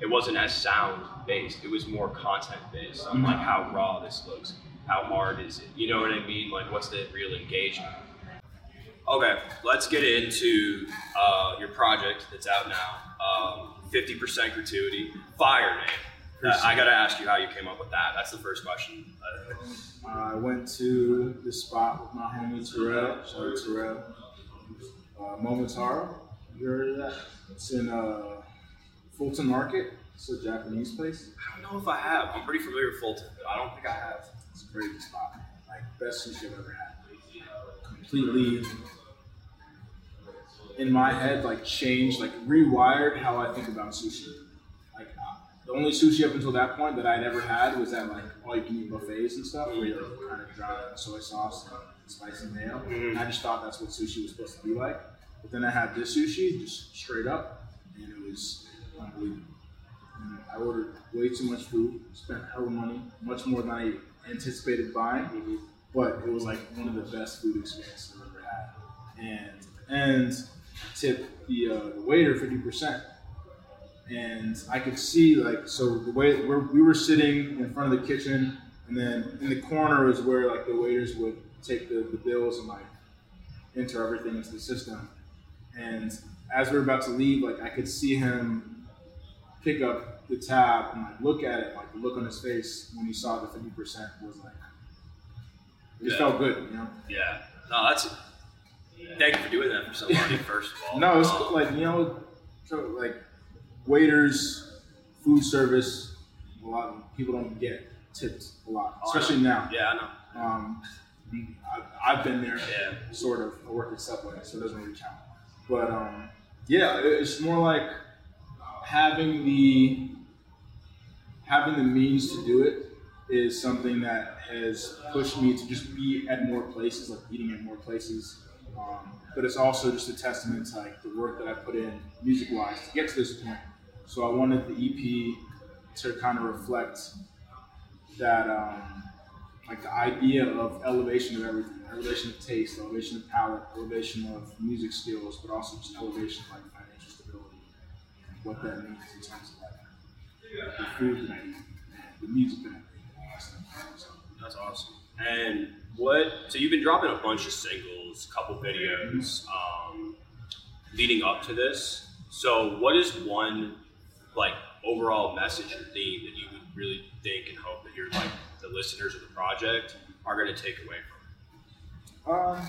Speaker 1: it wasn't as sound based. It was more content based on like how raw this looks, how hard is it. You know what I mean? Like what's the real engagement? Okay, let's get into uh, your project that's out now. Um, 50% gratuity, fire name. Uh, I gotta ask you how you came up with that. That's the first question. Uh,
Speaker 2: I went to this spot with my homie Terrell. Shout out Terrell. Uh, Momotaro. You heard of that? It's in uh, Fulton Market. It's a Japanese place.
Speaker 1: I don't know if I have. I'm pretty familiar with Fulton, but I don't think I have.
Speaker 2: It's a great spot. Like best sushi I've ever had. Completely in my head, like changed, like rewired how I think about sushi. Like uh, the only sushi up until that point that I'd ever had was at like all you can eat buffets and stuff, where you're kind of in soy sauce and spicy mayo. And I just thought that's what sushi was supposed to be like. But then I had this sushi, just straight up, and it was unbelievable. And I ordered way too much food, spent hell of money, much more than I anticipated buying, but it was like one of the best food experiences I've ever had. And and tip the, uh, the waiter fifty percent. And I could see like so the way where we were sitting in front of the kitchen, and then in the corner is where like the waiters would take the, the bills and like enter everything into the system. And as we were about to leave, like I could see him pick up the tab and like look at it, like the look on his face when he saw the fifty percent was like it
Speaker 3: Yeah.
Speaker 2: felt good, you know.
Speaker 3: Yeah. No, that's. Thank you for doing that for somebody. First of all. <laughs>
Speaker 2: No, it's
Speaker 3: Um,
Speaker 2: like you know, so, like waiters, food service. A lot of people don't get tipped a lot,
Speaker 3: Oh,
Speaker 2: especially
Speaker 3: know.
Speaker 2: now.
Speaker 3: Yeah, I know.
Speaker 2: Um, I, I've been there,
Speaker 3: Yeah.
Speaker 2: sort of. I work at Subway, so it doesn't really count. But um, yeah, it's more like having the having the means to do it is something that has pushed me to just be at more places, like eating at more places. Um, but it's also just a testament to like the work that I put in music-wise to get to this point. So I wanted the EP to kind of reflect that, um, like the idea of elevation of everything, elevation of taste, elevation of palate, elevation of music skills, but also just elevation of like what that means in terms of like the food that I eat, the music that I make, all that stuff. So,
Speaker 3: That's awesome.
Speaker 1: And what? So you've been dropping a bunch of singles, couple videos, um, leading up to this. So what is one like overall message or theme that you would really think and hope that your like the listeners of the project are going to take away from?
Speaker 2: Um,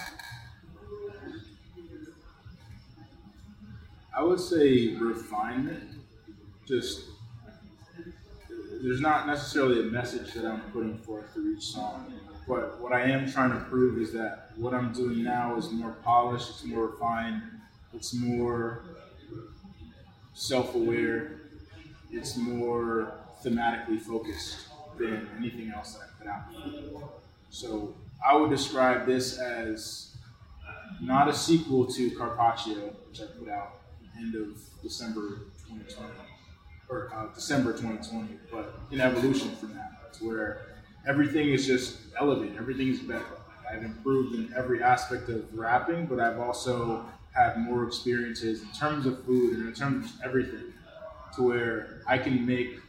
Speaker 2: I would say refinement. Just there's not necessarily a message that I'm putting forth through each song, but what I am trying to prove is that what I'm doing now is more polished, it's more refined, it's more self-aware, it's more thematically focused than anything else that I put out. So I would describe this as not a sequel to Carpaccio, which I put out end of December 2020, or uh, December 2020, but an evolution from that, to where everything is just elevated, everything is better. I've improved in every aspect of rapping, but I've also had more experiences in terms of food and in terms of everything, to where I can make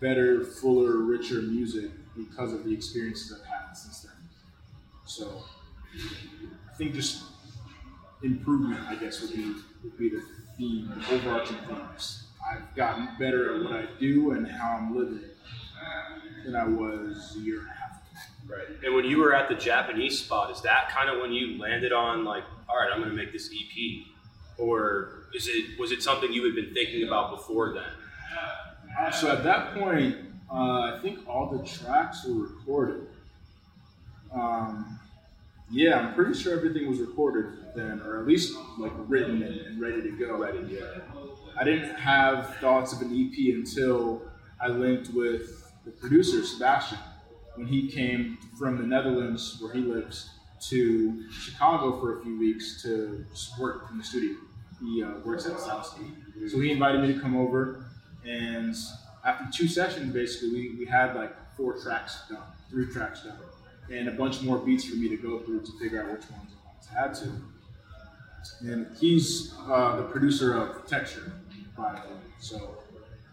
Speaker 2: better, fuller, richer music because of the experiences I've had since then. So I think just improvement, I guess, would be would be the the overarching themes. I've gotten better at what I do and how I'm living than I was a year and a half ago.
Speaker 1: Right. And when you were at the Japanese spot, is that kind of when you landed on like, all right, I'm going to make this EP, or is it was it something you had been thinking about before then?
Speaker 2: Uh, so at that point, uh, I think all the tracks were recorded. Um, yeah, I'm pretty sure everything was recorded then, or at least like written and, and ready to go.
Speaker 1: Ready, yeah.
Speaker 2: I didn't have thoughts of an EP until I linked with the producer Sebastian when he came from the Netherlands, where he lives, to Chicago for a few weeks to work in the studio. He uh, works at Southscape, so he invited me to come over, and after two sessions, basically, we, we had like four tracks done, three tracks done, and a bunch more beats for me to go through to figure out which ones I wanted to add to. And he's uh, the producer of Texture, by the way. So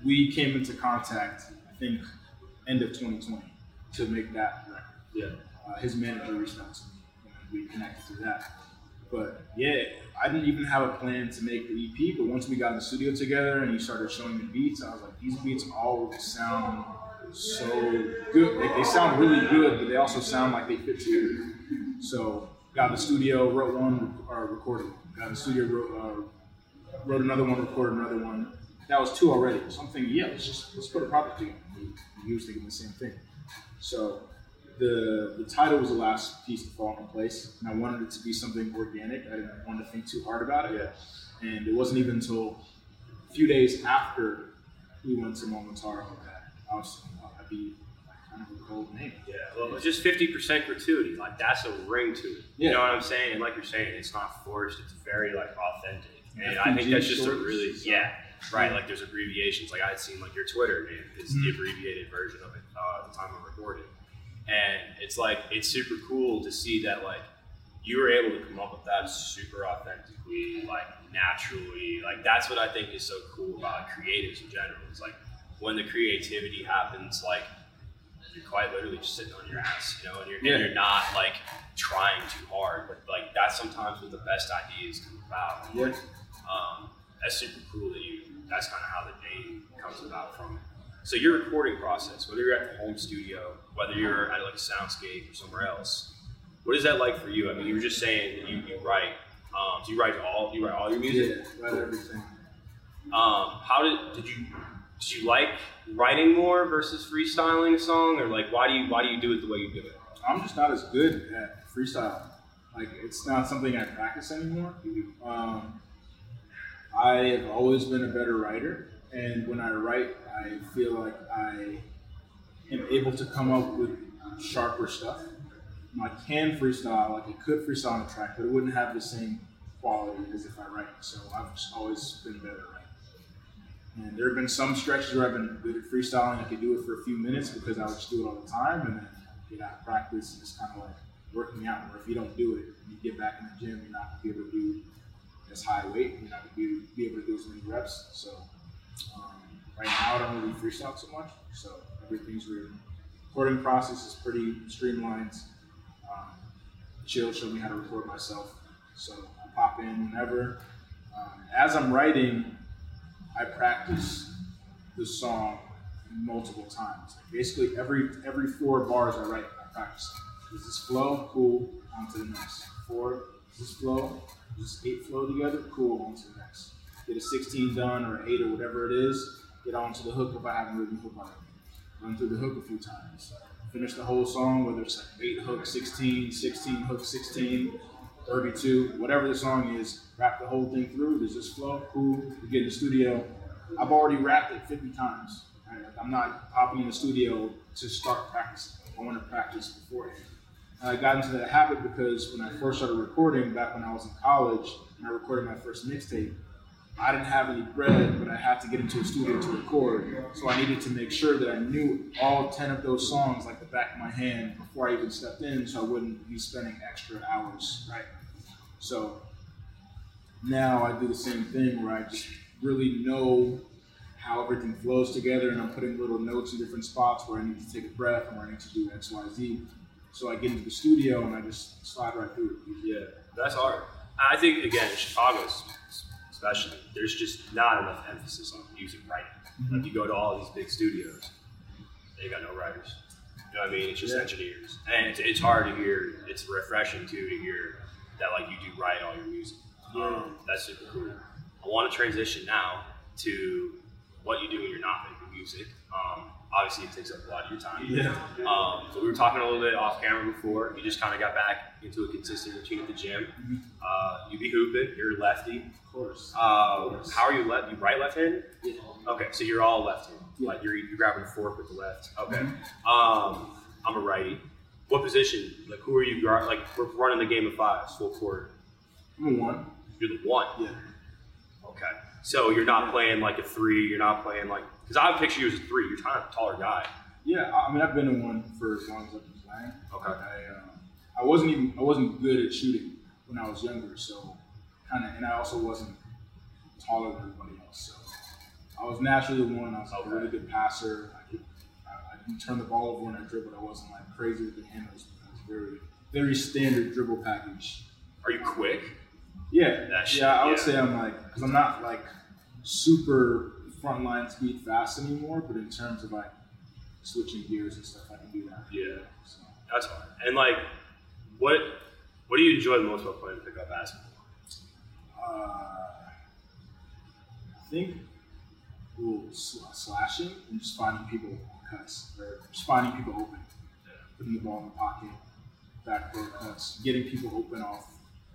Speaker 2: we came into contact, I think, end of 2020 to make that record.
Speaker 1: Yeah.
Speaker 2: Uh, his manager reached out to me, and we connected through that. But yeah, I didn't even have a plan to make the EP. But once we got in the studio together and he started showing me beats, I was like, these beats all sound so good. Like they sound really good, but they also sound like they fit together. So got in the studio, wrote one, or recorded. Got in the studio, wrote, uh, wrote another one, recorded another one. That was two already. So I'm thinking, yeah, let's just let's put a project together. He was thinking the same thing. So the the title was the last piece to fall into place, and I wanted it to be something organic. I didn't want to think too hard about it.
Speaker 1: Yeah.
Speaker 2: And it wasn't even until a few days after we went to Momotaro that I was thinking, be kind of a cool name.
Speaker 1: Yeah, well, it's just fifty percent gratuity. Like that's a ring to it.
Speaker 2: Yeah.
Speaker 1: You know what I'm saying? And like you're saying, it's not forced. It's very like authentic. And I think that's just a really yeah.
Speaker 3: right? Like there's abbreviations. Like I had seen like your Twitter name is the
Speaker 2: Mhm.
Speaker 3: abbreviated version of it uh, at the time of recording, and it's like it's super cool to see that like you were able to come up with that super authentically, like naturally. Like that's what I think is so cool about creatives in general. It's like when the creativity happens, like you're quite literally just sitting on your ass, you know, and you're,
Speaker 2: Yeah.
Speaker 3: and you're not like trying too hard, but like that's sometimes when the best ideas come about.
Speaker 2: Yeah.
Speaker 3: Um, that's super cool that you. That's kind of how the name comes about from it. So your recording process, whether you're at the home studio, whether you're at like a soundscape or somewhere else, what is that like for you? I mean, you were just saying that you, you write. Um, do you write all? Do you write all your music?
Speaker 2: Yeah, right, everything.
Speaker 3: Um, how did did you did you like writing more versus freestyling a song, or like why do you why do you do it the way you do it?
Speaker 2: I'm just not as good at freestyle. Like it's not something I practice anymore. Um, I have always been a better writer, and when I write, I feel like I am able to come up with sharper stuff. I can freestyle, like I could freestyle on a track, but it wouldn't have the same quality as if I write. So I've just always been better. And there have been some stretches where I've been good at freestyling. I could do it for a few minutes because I would just do it all the time, and then get out of practice and it's kind of like working out. Where if you don't do it, you get back in the gym, you're not gonna be able to do as high weight. You're not gonna be, be able to do as many reps. So um, right now, I don't really freestyle so much. So everything's written. Recording process is pretty streamlined. Um, Chill showed me how to record myself, so I pop in whenever. Um, as I'm writing, I practice the song multiple times. Like basically, every every four bars I write, I practice. Does this flow? Cool. On to the next. Four. Does this flow? Does this eight flow together? Cool. On to the next. Get a 16 done or an eight or whatever it is. Get on to the hook if I haven't written the hook already. Run through the hook a few times. Finish the whole song, whether it's like eight hook, 16, 16 hook, 16, 32, whatever the song is. Rap the whole thing through. Does this flow? Cool. We get in the studio. I've already rapped it 50 times. Right? Like I'm not popping in the studio to start practicing. I want to practice beforehand. And I got into that habit because when I first started recording, back when I was in college, and I recorded my first mixtape, I didn't have any bread, but I had to get into a studio to record. So I needed to make sure that I knew all 10 of those songs like the back of my hand before I even stepped in so I wouldn't be spending extra hours, right? So now I do the same thing where I just really know how everything flows together and I'm putting little notes in different spots where I need to take a breath and where I need to do X, Y, Z. So I get into the studio and I just slide right through it.
Speaker 1: Yeah, that's hard. I think again, in Chicago, especially, there's just not enough emphasis on music writing. Mm-hmm. Like you go to all these big studios, they got no writers. You know what I mean? It's just
Speaker 2: Yeah.
Speaker 1: engineers, and it's, it's hard to hear. It's refreshing too to hear that like you do write all your music. Um, that's super cool. I want to transition now to what you do when you're not making music. Um, obviously, it takes up a lot of your time.
Speaker 2: Yeah.
Speaker 1: Um, so we were talking a little bit off camera before. You just kind of got back into a consistent routine at the gym.
Speaker 2: Mhm.
Speaker 1: Uh, you be hooping. You're lefty.
Speaker 2: Of course.
Speaker 1: Uh,
Speaker 2: course.
Speaker 1: how are you left? You right left-handed?
Speaker 2: Yeah.
Speaker 1: Okay, so you're all left-handed.
Speaker 2: Yeah.
Speaker 1: Like you're you're grabbing the fork with the left. Okay.
Speaker 2: Mhm.
Speaker 1: Um, I'm a righty. What position? Like who are you? guard- Like we're running the game of fives, full court.
Speaker 2: I'm a one.
Speaker 1: You're the one.
Speaker 2: Yeah.
Speaker 1: Okay. So you're not playing like a three. You're not playing like because I picture you as a three. You're kind of a taller guy.
Speaker 2: Yeah, I mean, I've been in one for as long as I've been playing.
Speaker 1: Okay.
Speaker 2: I, um, I wasn't even, I wasn't good at shooting when I was younger, so kind of, and I also wasn't taller than everybody else. So I was naturally the one. I was like, a really good passer. I could, I, I could turn the ball over when I dribbled. I wasn't like crazy with the handles. I was very, very standard dribble package.
Speaker 1: Are you quick?
Speaker 2: Yeah,
Speaker 1: shit,
Speaker 2: yeah. I would
Speaker 1: yeah.
Speaker 2: say I'm like, because I'm not like super frontline speed fast anymore, but in terms of like switching gears and stuff, I can do that.
Speaker 1: Yeah.
Speaker 2: So.
Speaker 1: That's hard. And like, what what do you enjoy the most about playing pickup basketball?
Speaker 2: Uh, I think ooh, slashing and just finding people cuts, or just finding people open, putting the ball in the pocket, backdoor cuts, getting people open off,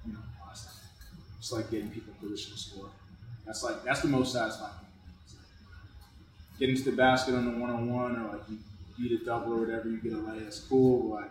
Speaker 2: you know, Just like getting people in position to score. That's like that's the most satisfying thing. It's like getting to the basket on the one on one, or like you beat a double or whatever, you get a lay. That's cool. But like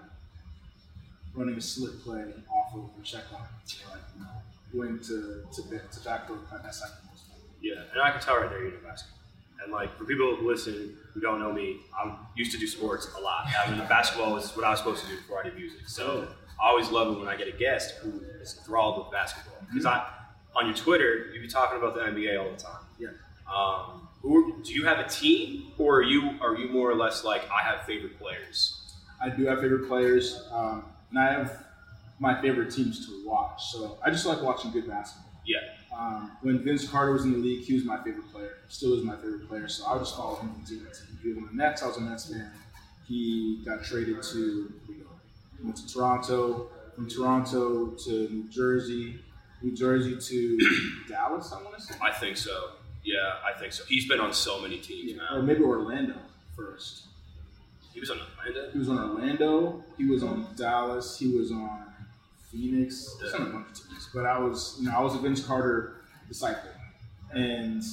Speaker 2: running a slip play off of a check or like you know, going to to to cut. That's like the most fun.
Speaker 1: Yeah, and I can tell right there you're into basketball. And like for people who listen who don't know me, I'm used to do sports a lot. I mean, basketball is what I was supposed to do before I did music. So oh. I always love it when I get a guest who is enthralled with basketball because I, on your Twitter, you be talking about the NBA all the time.
Speaker 2: Yeah.
Speaker 1: Um, who do you have a team, or are you are you more or less like I have favorite players?
Speaker 2: I do have favorite players, um, and I have my favorite teams to watch. So I just like watching good basketball.
Speaker 1: Yeah.
Speaker 2: Um, when Vince Carter was in the league, he was my favorite player. Still is my favorite player. So I just follow him from team to team. He was on the Nets. I was a Nets fan. He got traded to went to Toronto. From Toronto to New Jersey. New Jersey to <clears throat> Dallas. I want to say.
Speaker 1: I think so. Yeah, I think so. He's been on so many teams
Speaker 2: Yeah, or maybe Orlando first.
Speaker 1: He was on Atlanta.
Speaker 2: He was on Orlando. He was on Dallas. He was on Phoenix. Was on a bunch of teams. But I was, you know, I was a Vince Carter disciple, and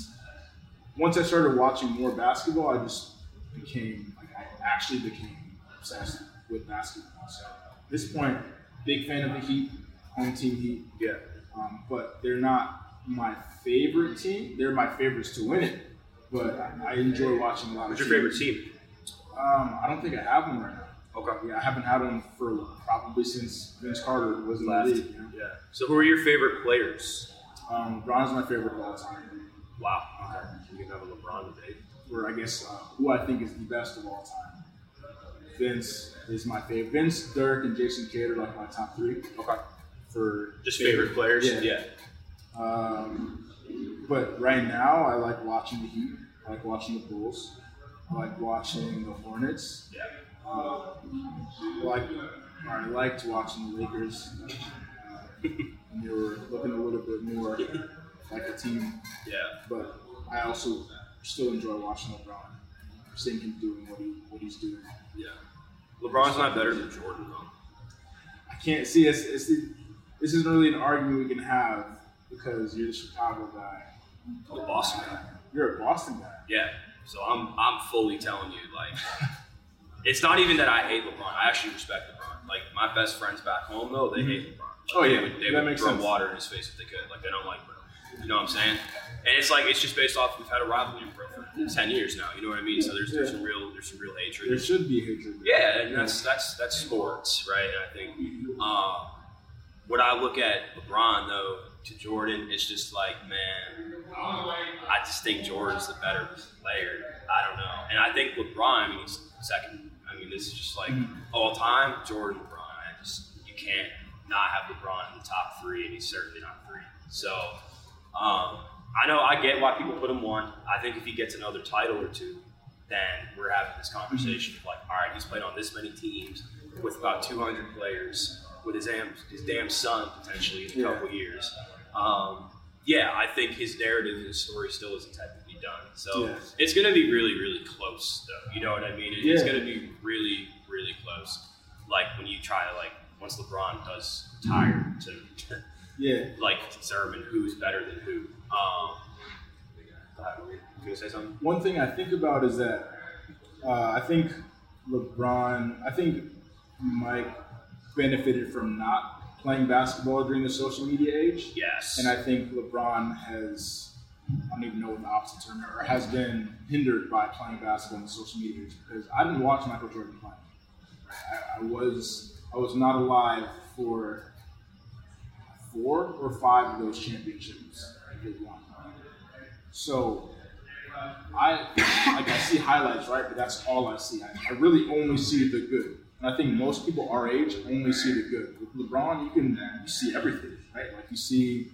Speaker 2: once I started watching more basketball, I just became like I actually became obsessed with basketball. So at this point, big fan of the Heat, home team Heat.
Speaker 1: Yeah.
Speaker 2: Um, but they're not my favorite team. They're my favorites to win it. But I, I enjoy watching a lot
Speaker 1: What's
Speaker 2: of
Speaker 1: your
Speaker 2: teams.
Speaker 1: favorite team?
Speaker 2: Um, I don't think I have one right now.
Speaker 1: Okay.
Speaker 2: Yeah, I haven't had one for probably since Vince Carter was last. the league. You know?
Speaker 1: Yeah. So who are your favorite players?
Speaker 2: Um, LeBron's my favorite of all time.
Speaker 1: Wow. Okay. We can have a LeBron debate.
Speaker 2: Or I guess uh, who I think is the best of all time. Vince is my favorite. Vince, Dirk, and Jason Kidd are like my top three
Speaker 1: Okay.
Speaker 2: for
Speaker 1: Just favorite players?
Speaker 2: Yeah.
Speaker 1: Yeah.
Speaker 2: Um, but right now, I like watching the Heat. I like watching the Bulls. I like watching the Hornets.
Speaker 1: Yeah.
Speaker 2: Uh, I like I liked watching the Lakers. Uh, <laughs> they were looking a little bit more like a team,
Speaker 1: Yeah.
Speaker 2: but I also still enjoy watching LeBron. Seeing him doing what he what he's doing.
Speaker 1: Yeah. LeBron's not better than Jordan though.
Speaker 2: I can't see it's, it's this isn't really an argument we can have because you're the Chicago guy.
Speaker 1: The Boston guy.
Speaker 2: You're a Boston guy.
Speaker 1: Yeah. So I'm I'm fully telling you, like, <laughs> it's not even that I hate LeBron. I actually respect LeBron. Like my best friends back home though, they hate LeBron. Like,
Speaker 2: Oh,
Speaker 1: they
Speaker 2: yeah.
Speaker 1: would, they
Speaker 2: That
Speaker 1: would
Speaker 2: makes
Speaker 1: throw
Speaker 2: sense.
Speaker 1: water in his face if they could. Like they don't like bro. You know what I'm saying? And it's like it's just based off we've had a rivalry bro ten years now. You know what I mean? So there's there's some real there's some real hatred.
Speaker 2: There should be hatred.
Speaker 1: Yeah, and that's that's that's sports, right? And I think um, when I look at LeBron though to Jordan, it's just like, man, I just think Jordan's the better player. I don't know, and I think LeBron. I mean, he's second. I mean, this is just like all time Jordan, LeBron. I just you can't not have LeBron in the top three, and he's certainly not three. So. Um, I know I get why people put him one. I think if he gets another title or two, then we're having this conversation of like, all right, he's played on this many teams with about 200 players with his damn his damn son potentially in a
Speaker 2: Yeah.
Speaker 1: couple years. Um, yeah, I think his narrative and his story still isn't technically done. So
Speaker 2: Yeah.
Speaker 1: it's going to be really, really close, though. You know what I mean? It- It's going to be really, really close. Like when you try to like once LeBron does retire to
Speaker 2: Yeah. <laughs>
Speaker 1: like determine who's better than who. Um, go ahead, were you say something?
Speaker 2: One thing I think about is that uh, I think LeBron, I think Mike benefited from not playing basketball during the social media age.
Speaker 1: Yes.
Speaker 2: And I think LeBron has, I don't even know what the opposite term or has been hindered by playing basketball in the social media age because I didn't watch Michael Jordan play. I, I was I was not alive for four or five of those championships So I like I see highlights, right? But that's all I see. I, I really only see the good. And I think most people our age only see the good. With LeBron, you can you see everything, right? Like you see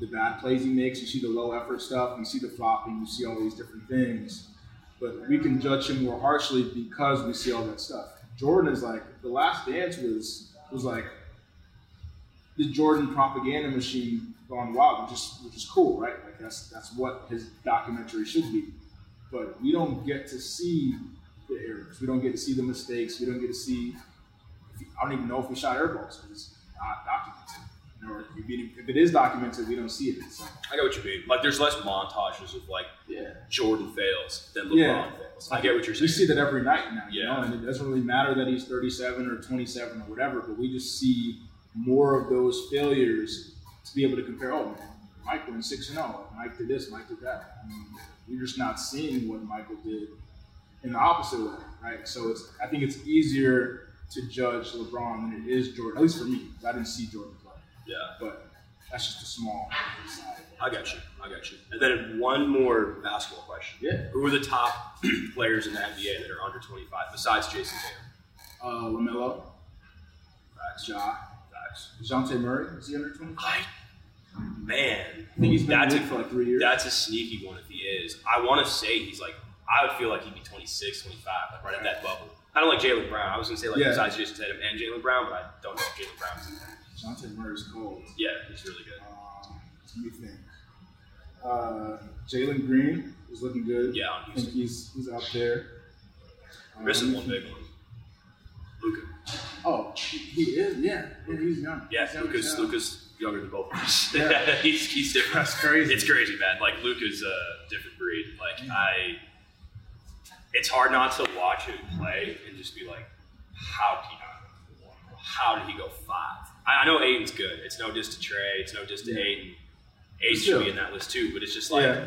Speaker 2: the bad plays he makes, you see the low effort stuff, you see the flopping, you see all these different things. But we can judge him more harshly because we see all that stuff. Jordan is like the last dance was was like the Jordan propaganda machine gone wild, which is which is cool, right? Like that's that's what his documentary should be. But we don't get to see the errors. We don't get to see the mistakes. We don't get to see. If, I don't even know if we shot airballs because it's not documented. Or if it is documented, we don't see it. So,
Speaker 1: I get what you mean. Like, there's less montages of like
Speaker 2: yeah.
Speaker 1: Jordan fails than LeBron
Speaker 2: Yeah.
Speaker 1: fails. I get what you're saying.
Speaker 2: We see that every night now, you
Speaker 1: Yeah.
Speaker 2: know, and it doesn't really matter that he's 37 or 27 or whatever, but we just see more of those failures to be able to compare. Oh man, Mike went six and zero. Mike did this. Mike did that. I mean, you're just not seeing what Michael did in the opposite way, right? So it's I think it's easier to judge LeBron than it is Jordan. At least for me, because I didn't see Jordan play.
Speaker 1: Yeah.
Speaker 2: But that's just a small side.
Speaker 1: I got you. I got you. And then one more basketball question.
Speaker 2: Yeah.
Speaker 1: Who are the top <clears throat> players in the NBA that are under 25 besides Jayson Tatum?
Speaker 2: Uh, LaMelo,
Speaker 1: Facts.
Speaker 2: Ja, Dejounte Murray. Is he under 25?
Speaker 1: I, man,
Speaker 2: I think he's
Speaker 1: that's a,
Speaker 2: for like three years.
Speaker 1: that's a sneaky one if he is. I want to say he's like, I would feel like he'd be 26, 25, like right at that bubble. Kind of like Jaylen Brown. I was going to say like
Speaker 2: Yeah.
Speaker 1: besides Jayson Tatum and Jaylen Brown, but I don't know if Jaylen Brown's in there.
Speaker 2: Dejounte Murray's cold.
Speaker 1: Yeah, he's really good.
Speaker 2: Um, let me think. Uh, Jalen Green is looking good.
Speaker 1: Yeah,
Speaker 2: I think he's he's out there. Um,
Speaker 1: Missing one big one. Luka.
Speaker 2: Oh, he is. Yeah, yeah he's young.
Speaker 1: Yeah,
Speaker 2: He's
Speaker 1: Luka's
Speaker 2: as hell.
Speaker 1: Luka's younger than both of us.
Speaker 2: Yeah. <laughs>
Speaker 1: he's he's different.
Speaker 2: That's crazy.
Speaker 1: It's crazy, man. Like Luka's a different breed. Like I, it's hard not to watch him play and just be like, how did he not? How did he go five? I, I know Ayton's good. It's no diss to Trey. It's no diss to
Speaker 2: Yeah.
Speaker 1: Ayton. Ayton should be in that list too. But it's just like,
Speaker 2: Yeah.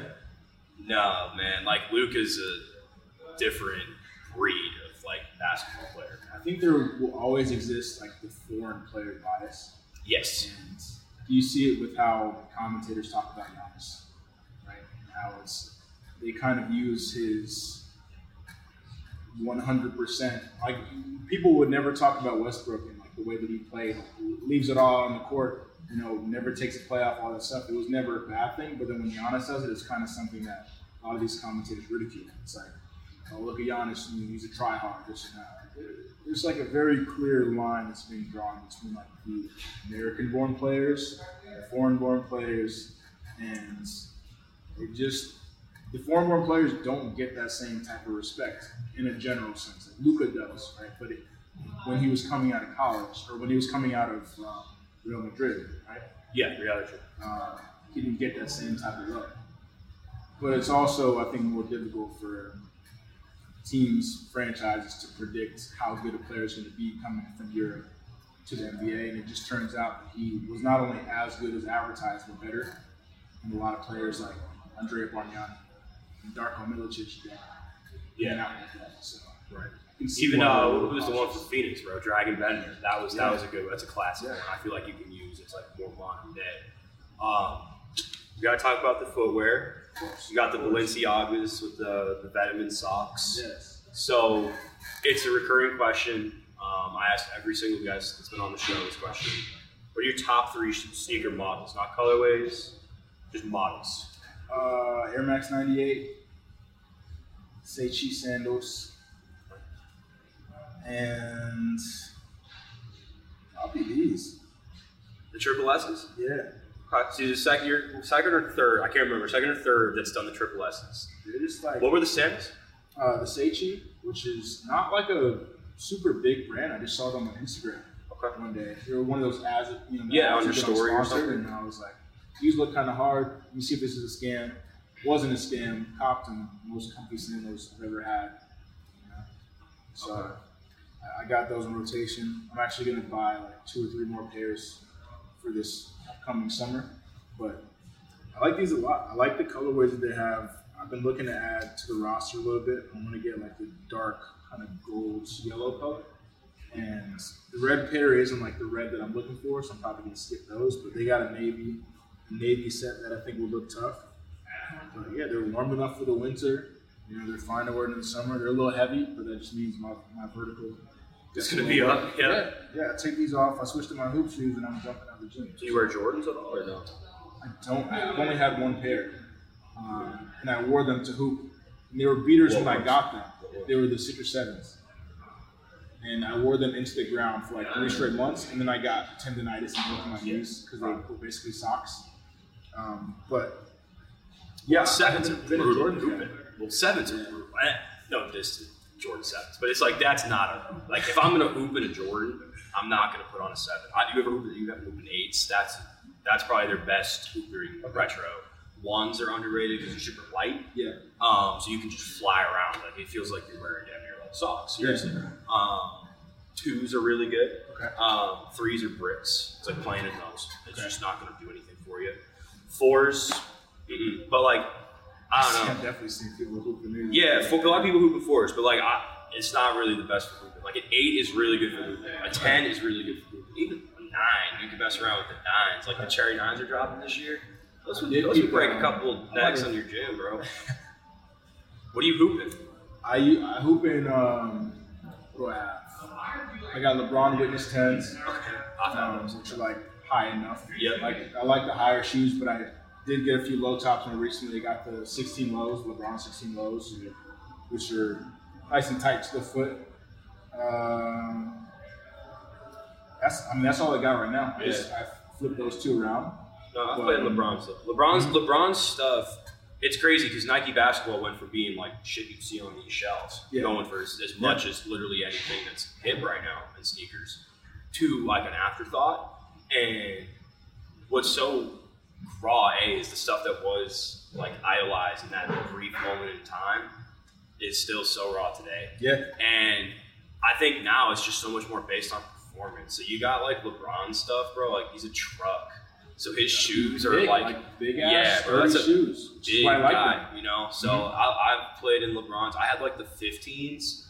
Speaker 1: no, man. Like Luka's a different breed of like basketball player.
Speaker 2: I think there will always exist like the foreign player bias,
Speaker 1: Yes.
Speaker 2: and you see it with how commentators talk about Giannis, right? How it's they kind of use his 100%. Like people would never talk about Westbrook and like the way that he played, leaves it all on the court. You know, never takes a playoff, all that stuff. It was never a bad thing, but then when Giannis does it, it's kind of something that a lot of these commentators ridicule. It's like, oh, look at Giannis, he's a tryhard, this and that. There's like a very clear line that's being drawn between like the American-born players, the foreign-born players, and it just the foreign-born players don't get that same type of respect in a general sense. Like Luka does, right? But it, when he was coming out of college, or when he was coming out of uh, Real Madrid, right?
Speaker 1: Yeah. Reality.
Speaker 2: uh, he didn't get that same type of love. But it's also, I think, more difficult for teams, franchises to predict how good a player is going to be coming from Europe to the NBA. And it just turns out that he was not only as good as advertised, but better. And a lot of players like Andrea Bargnani and Darko Milicic that
Speaker 1: Yeah.
Speaker 2: yeah. out like that. So
Speaker 1: Right.
Speaker 2: I can see
Speaker 1: Even uh,
Speaker 2: they're
Speaker 1: was the one from Phoenix, bro? Dragan Bender. That was that was a good. That's a classic.
Speaker 2: Yeah.
Speaker 1: one. I feel like you can use. It's like more modern day. Um, we gotta talk about the footwear. You got the Balenciagas with the, the vitamin socks.
Speaker 2: Yes.
Speaker 1: So it's a recurring question. Um, I ask every single guest that's been on the show this question. What are your top three sneaker models? Not colorways, just models.
Speaker 2: Uh, Air Max 98, Seichi sandals, and probably these.
Speaker 1: The triple S's.
Speaker 2: Yeah,
Speaker 1: Uh, See, the second, second or third? I can't remember. Second or third that's done the triple S's.
Speaker 2: they're like
Speaker 1: What were the sandals?
Speaker 2: uh, the Seichi, which is not like a super big brand. I just saw them on my Instagram
Speaker 1: Okay.
Speaker 2: one day. They were one of those ads, that, you know,
Speaker 1: Yeah, on your story or something.
Speaker 2: And I was like, these look kind of hard. Let me see if this is a scam. Wasn't a scam. Copped them. Most comfy sandals I've ever had. You know? So
Speaker 1: Okay.
Speaker 2: I- I got those in rotation. I'm actually gonna buy like two or three more pairs for this upcoming summer. But I like these a lot. I like the colorways that they have. I've been looking to add to the roster a little bit. I'm gonna get like the dark kind of gold yellow color. And the red pair isn't like the red that I'm looking for, so I'm probably gonna skip those. But they got a navy, navy set that I think will look tough. But yeah, they're warm enough for the winter. You know, they're fine to wear in the summer. They're a little heavy, but that just means my, my vertical.
Speaker 1: It's gonna be up, yeah.
Speaker 2: yeah. Take these off. I switch to my hoop shoes, and I'm jumping out of the gym.
Speaker 1: Do you wear Jordans at all or no?
Speaker 2: I don't. I've only had one pair, um, and I wore them to hoop. And they were beaters
Speaker 1: What
Speaker 2: when I got them. They were the Citrus Sevens, and I wore them into the ground for like three straight months, and then I got tendonitis in both of my knees because they were basically socks. Um, but yeah,
Speaker 1: sevens are
Speaker 2: I've been a
Speaker 1: brutal. Well, sevens are brutal. No, this Jordan sevens, but it's like that's not a like if I'm gonna hoop in a Jordan, I'm not gonna put on a seven. I, you ever hoop? You haven't hooped in eights? That's that's probably their best hooping retro. Ones are underrated because they're super light,
Speaker 2: Yeah,
Speaker 1: um, so you can just fly around. Like it feels like you're wearing damn near like socks. Seriously. Um, twos are really good.
Speaker 2: Okay.
Speaker 1: Um, threes are bricks. It's like playing in those. It's
Speaker 2: Okay.
Speaker 1: just not to do anything for you. Fours, mm-mm. but like I don't <laughs> know.
Speaker 2: I've definitely seen people hooping these.
Speaker 1: Yeah, for, a lot of people hoop at fours, but like I, it's not really the best for hooping. Like an eight is really good for hooping. A ten is really good for hooping. Even a nine, you can mess around with the nines. Like the cherry nines are dropping this year. Those would, those would break a couple necks on your gym, bro. <laughs> What are you hooping?
Speaker 2: I I hoop in um what do I have? I got LeBron Witness tens,
Speaker 1: Okay,
Speaker 2: um,
Speaker 1: those.
Speaker 2: which are like high enough.
Speaker 1: Yep.
Speaker 2: Like I like the higher shoes, but I did get a few low tops more recently. I got the 16 lows, LeBron 16 lows, which are nice and tight to the foot. Um, that's I mean that's all I got right now. I I flipped those two around.
Speaker 1: No,
Speaker 2: But-
Speaker 1: played LeBron stuff. LeBron's
Speaker 2: Mm-hmm.
Speaker 1: LeBron's stuff. It's crazy because Nike basketball went from being like shit you see on these shelves,
Speaker 2: Yeah.
Speaker 1: going for as, as much as literally anything that's hip right now in sneakers, to like an afterthought. And what's so raw, a is the stuff that was like idolized in that brief moment in time is still so raw today.
Speaker 2: Yeah.
Speaker 1: And I think now it's just so much more based on performance. So you got like LeBron stuff, bro. Like he's a truck. So his shoes are
Speaker 2: Big,
Speaker 1: like,
Speaker 2: big
Speaker 1: yeah,
Speaker 2: ass,
Speaker 1: bro, that's a
Speaker 2: shoes.
Speaker 1: big
Speaker 2: I like
Speaker 1: guy,
Speaker 2: them.
Speaker 1: you know. So
Speaker 2: Mhm.
Speaker 1: I, I've played in LeBron's. I had like the 15s.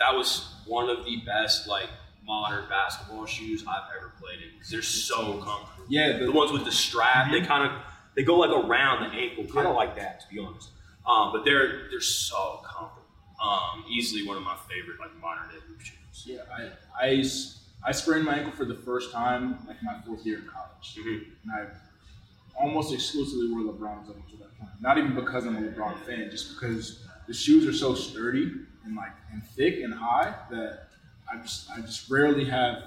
Speaker 1: That was one of the best like modern basketball shoes I've ever played in because they're so comfortable.
Speaker 2: Yeah,
Speaker 1: The
Speaker 2: the,
Speaker 1: ones with the strap, they kind of they go like around the ankle, kind
Speaker 2: Yeah.
Speaker 1: of like that, to be honest. Um, but they're they're so comfortable. Um, easily one of my favorite like modern day hoop shoes.
Speaker 2: yeah, I, I I sprained my ankle for the first time like my fourth year in college,
Speaker 1: Mhm.
Speaker 2: and I almost exclusively wore LeBrons up until that point. Not even because I'm a LeBron fan, just because the shoes are so sturdy and like and thick and high that I just I just rarely have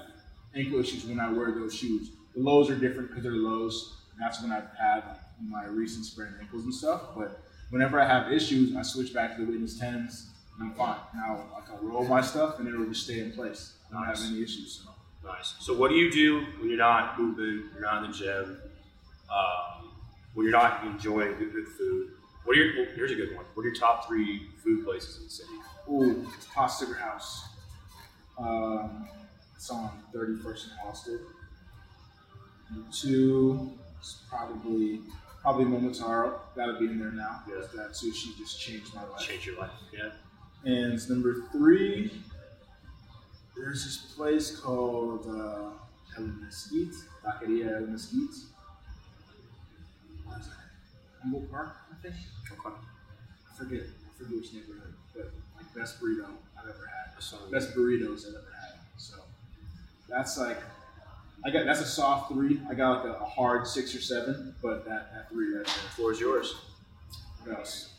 Speaker 2: ankle issues when I wear those shoes. The lows are different because they're lows. And that's when I've had my recent sprained ankles and stuff. But whenever I have issues, I switch back to the Witness tens and I'm fine. Now I can roll my stuff and it'll just stay in place. I don't
Speaker 1: Nice.
Speaker 2: have any issues. So.
Speaker 1: Nice. So what do you do when you're not moving, you're not in the gym, um, when you're not enjoying good, good food? What are your, well, here's a good one. What are your top three food places in the city?
Speaker 2: Ooh, Hostiger House. Um, it's on 31st and Halsted. Two is probably probably Momotaro. Gotta be in there now.
Speaker 1: Yeah.
Speaker 2: That sushi just changed my life.
Speaker 1: Changed your life. Yeah.
Speaker 2: And number three, there's this place called uh, El Mesquite, Taqueria El Mesquite. What is that? Humboldt Park, I think.
Speaker 1: Okay.
Speaker 2: I forget, I forget which neighborhood, but like best burrito I've ever had. Best burritos I've ever had. So that's like, I got that's a soft three. I got like a, a hard six or seven, but that, that three right there.
Speaker 1: floor is yours.
Speaker 2: What else?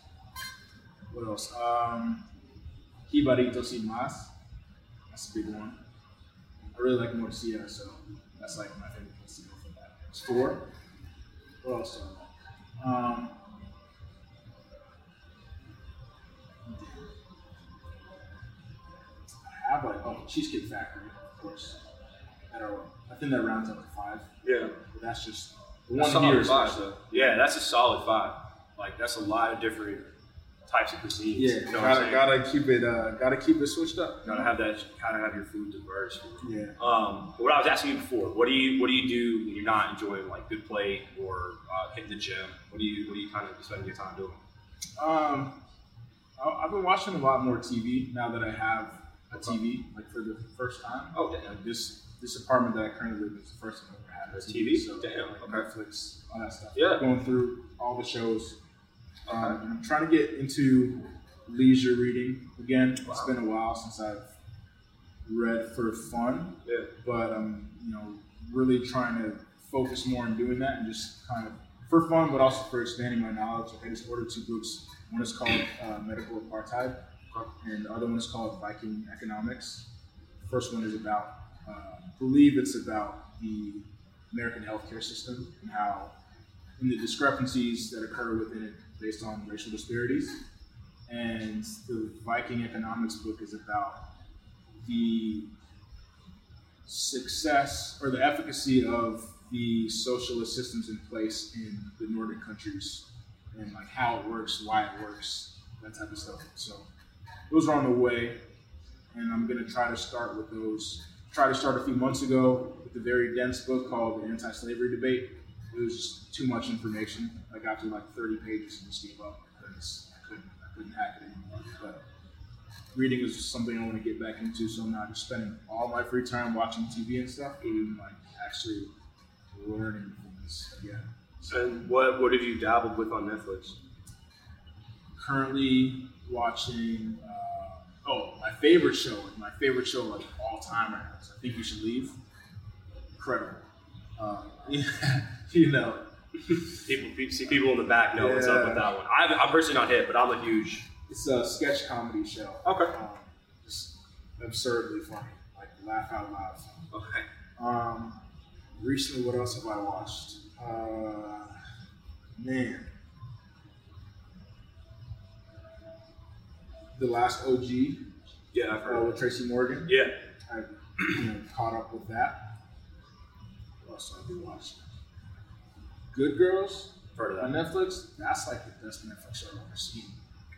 Speaker 2: What else? Um, Jibaritos y Mas. That's a big one. I really like Morcia, so that's like my favorite place to go for that. It's four. What else do I like? Um, I have like, oh, Cheesecake Factory, of course. That are, I think that rounds up to five.
Speaker 1: Yeah.
Speaker 2: But that's just
Speaker 1: That's
Speaker 2: one
Speaker 1: solid five, though. Yeah, that's a solid five. Like that's a lot of different types of cuisines.
Speaker 2: Yeah,
Speaker 1: you know
Speaker 2: gotta, gotta keep it, uh, gotta keep it switched up.
Speaker 1: Gotta have that. kind of have your food diverse.
Speaker 2: Yeah.
Speaker 1: Um, but what I was asking you before, what do you what do you do when you're not enjoying like good play or uh, hitting the gym? What do you what do you kind of spend your time doing?
Speaker 2: Um, I- I've been watching a lot more TV now that I have a TV, like for the first time.
Speaker 1: Oh, damn.
Speaker 2: Like this this apartment that I currently live in is the first time I've ever had a TV.
Speaker 1: TV?
Speaker 2: So
Speaker 1: Damn,
Speaker 2: like
Speaker 1: okay.
Speaker 2: Netflix, all that stuff.
Speaker 1: Yeah.
Speaker 2: Going through all the shows. Um, I'm trying to get into leisure reading again. It's been a while since I've read for fun,
Speaker 1: Yeah.
Speaker 2: but I'm you know really trying to focus more on doing that and just kind of for fun, but also for expanding my knowledge. Like I just ordered two books. One is called uh, Medical Apartheid, and the other one is called Viking Economics. The first one is about, uh, believe it's about the American healthcare system and how, and the discrepancies that occur within it based on racial disparities. And the Viking Economics book is about the success or the efficacy of the social systems in place in the Nordic countries and like how it works, why it works, that type of stuff. So those are on the way, and I'm gonna try to start with those. Try to start a few months ago with a very dense book called The Anti-Slavery Debate, it was just too much information. I got to like 30 pages and just gave up because I couldn't, I couldn't hack it anymore. But reading is just something I want to get back into, so I'm not just spending all my free time watching TV and stuff, even like actually learning things again.
Speaker 1: And what what have you dabbled with on Netflix?
Speaker 2: Currently watching. Uh, favorite show, my favorite show like all time right now. Is I think you should leave. Incredible. <laughs> Uh, you know,
Speaker 1: People, see people in the back know what's up with that one. I, I'm personally not hit, but I'm a huge.
Speaker 2: it's a sketch comedy show.
Speaker 1: Okay.
Speaker 2: Um, just absurdly funny, like laugh out loud. funny.
Speaker 1: Okay.
Speaker 2: Um, recently, what else have I watched? Uh, man, the last OG
Speaker 1: Yeah, I've
Speaker 2: uh,
Speaker 1: heard.
Speaker 2: with Tracy Morgan.
Speaker 1: Yeah.
Speaker 2: I you know, caught up with that. What else have I watched? Good Girls
Speaker 1: Heard of
Speaker 2: on. Netflix. That's like the best Netflix show I've ever seen.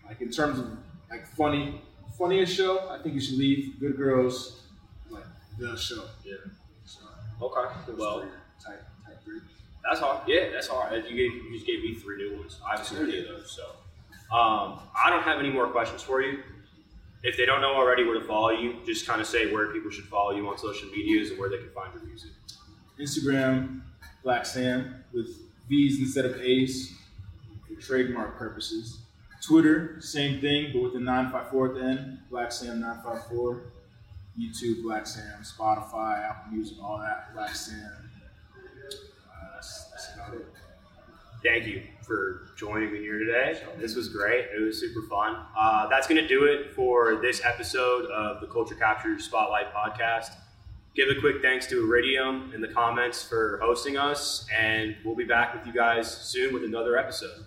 Speaker 2: Like in terms of like funny, funniest show. I think you should leave. Good Girls, like the show.
Speaker 1: Yeah.
Speaker 2: So,
Speaker 1: Okay. Well,
Speaker 2: three, type type three.
Speaker 1: that's hard. Yeah, that's hard. You gave you just gave me three new ones. I haven't seen any of those, so um, I don't have any more questions for you. If they don't know already where to follow you, just kind of say where people should follow you on social medias and where they can find your music.
Speaker 2: Instagram, Black Sam with V's instead of A's for trademark purposes. Twitter, same thing, but with the 954 at the end, Black Sam 954. YouTube, Black Sam, Spotify, Apple Music, all that, Black Sam. Uh, that's, that's about it.
Speaker 1: Thank you for joining me here today. This was great. It was super fun. Uh, that's going to do it for this episode of the Culture Capture Spotlight podcast. Give a quick thanks to Iridium in the comments for hosting us, and we'll be back with you guys soon with another episode.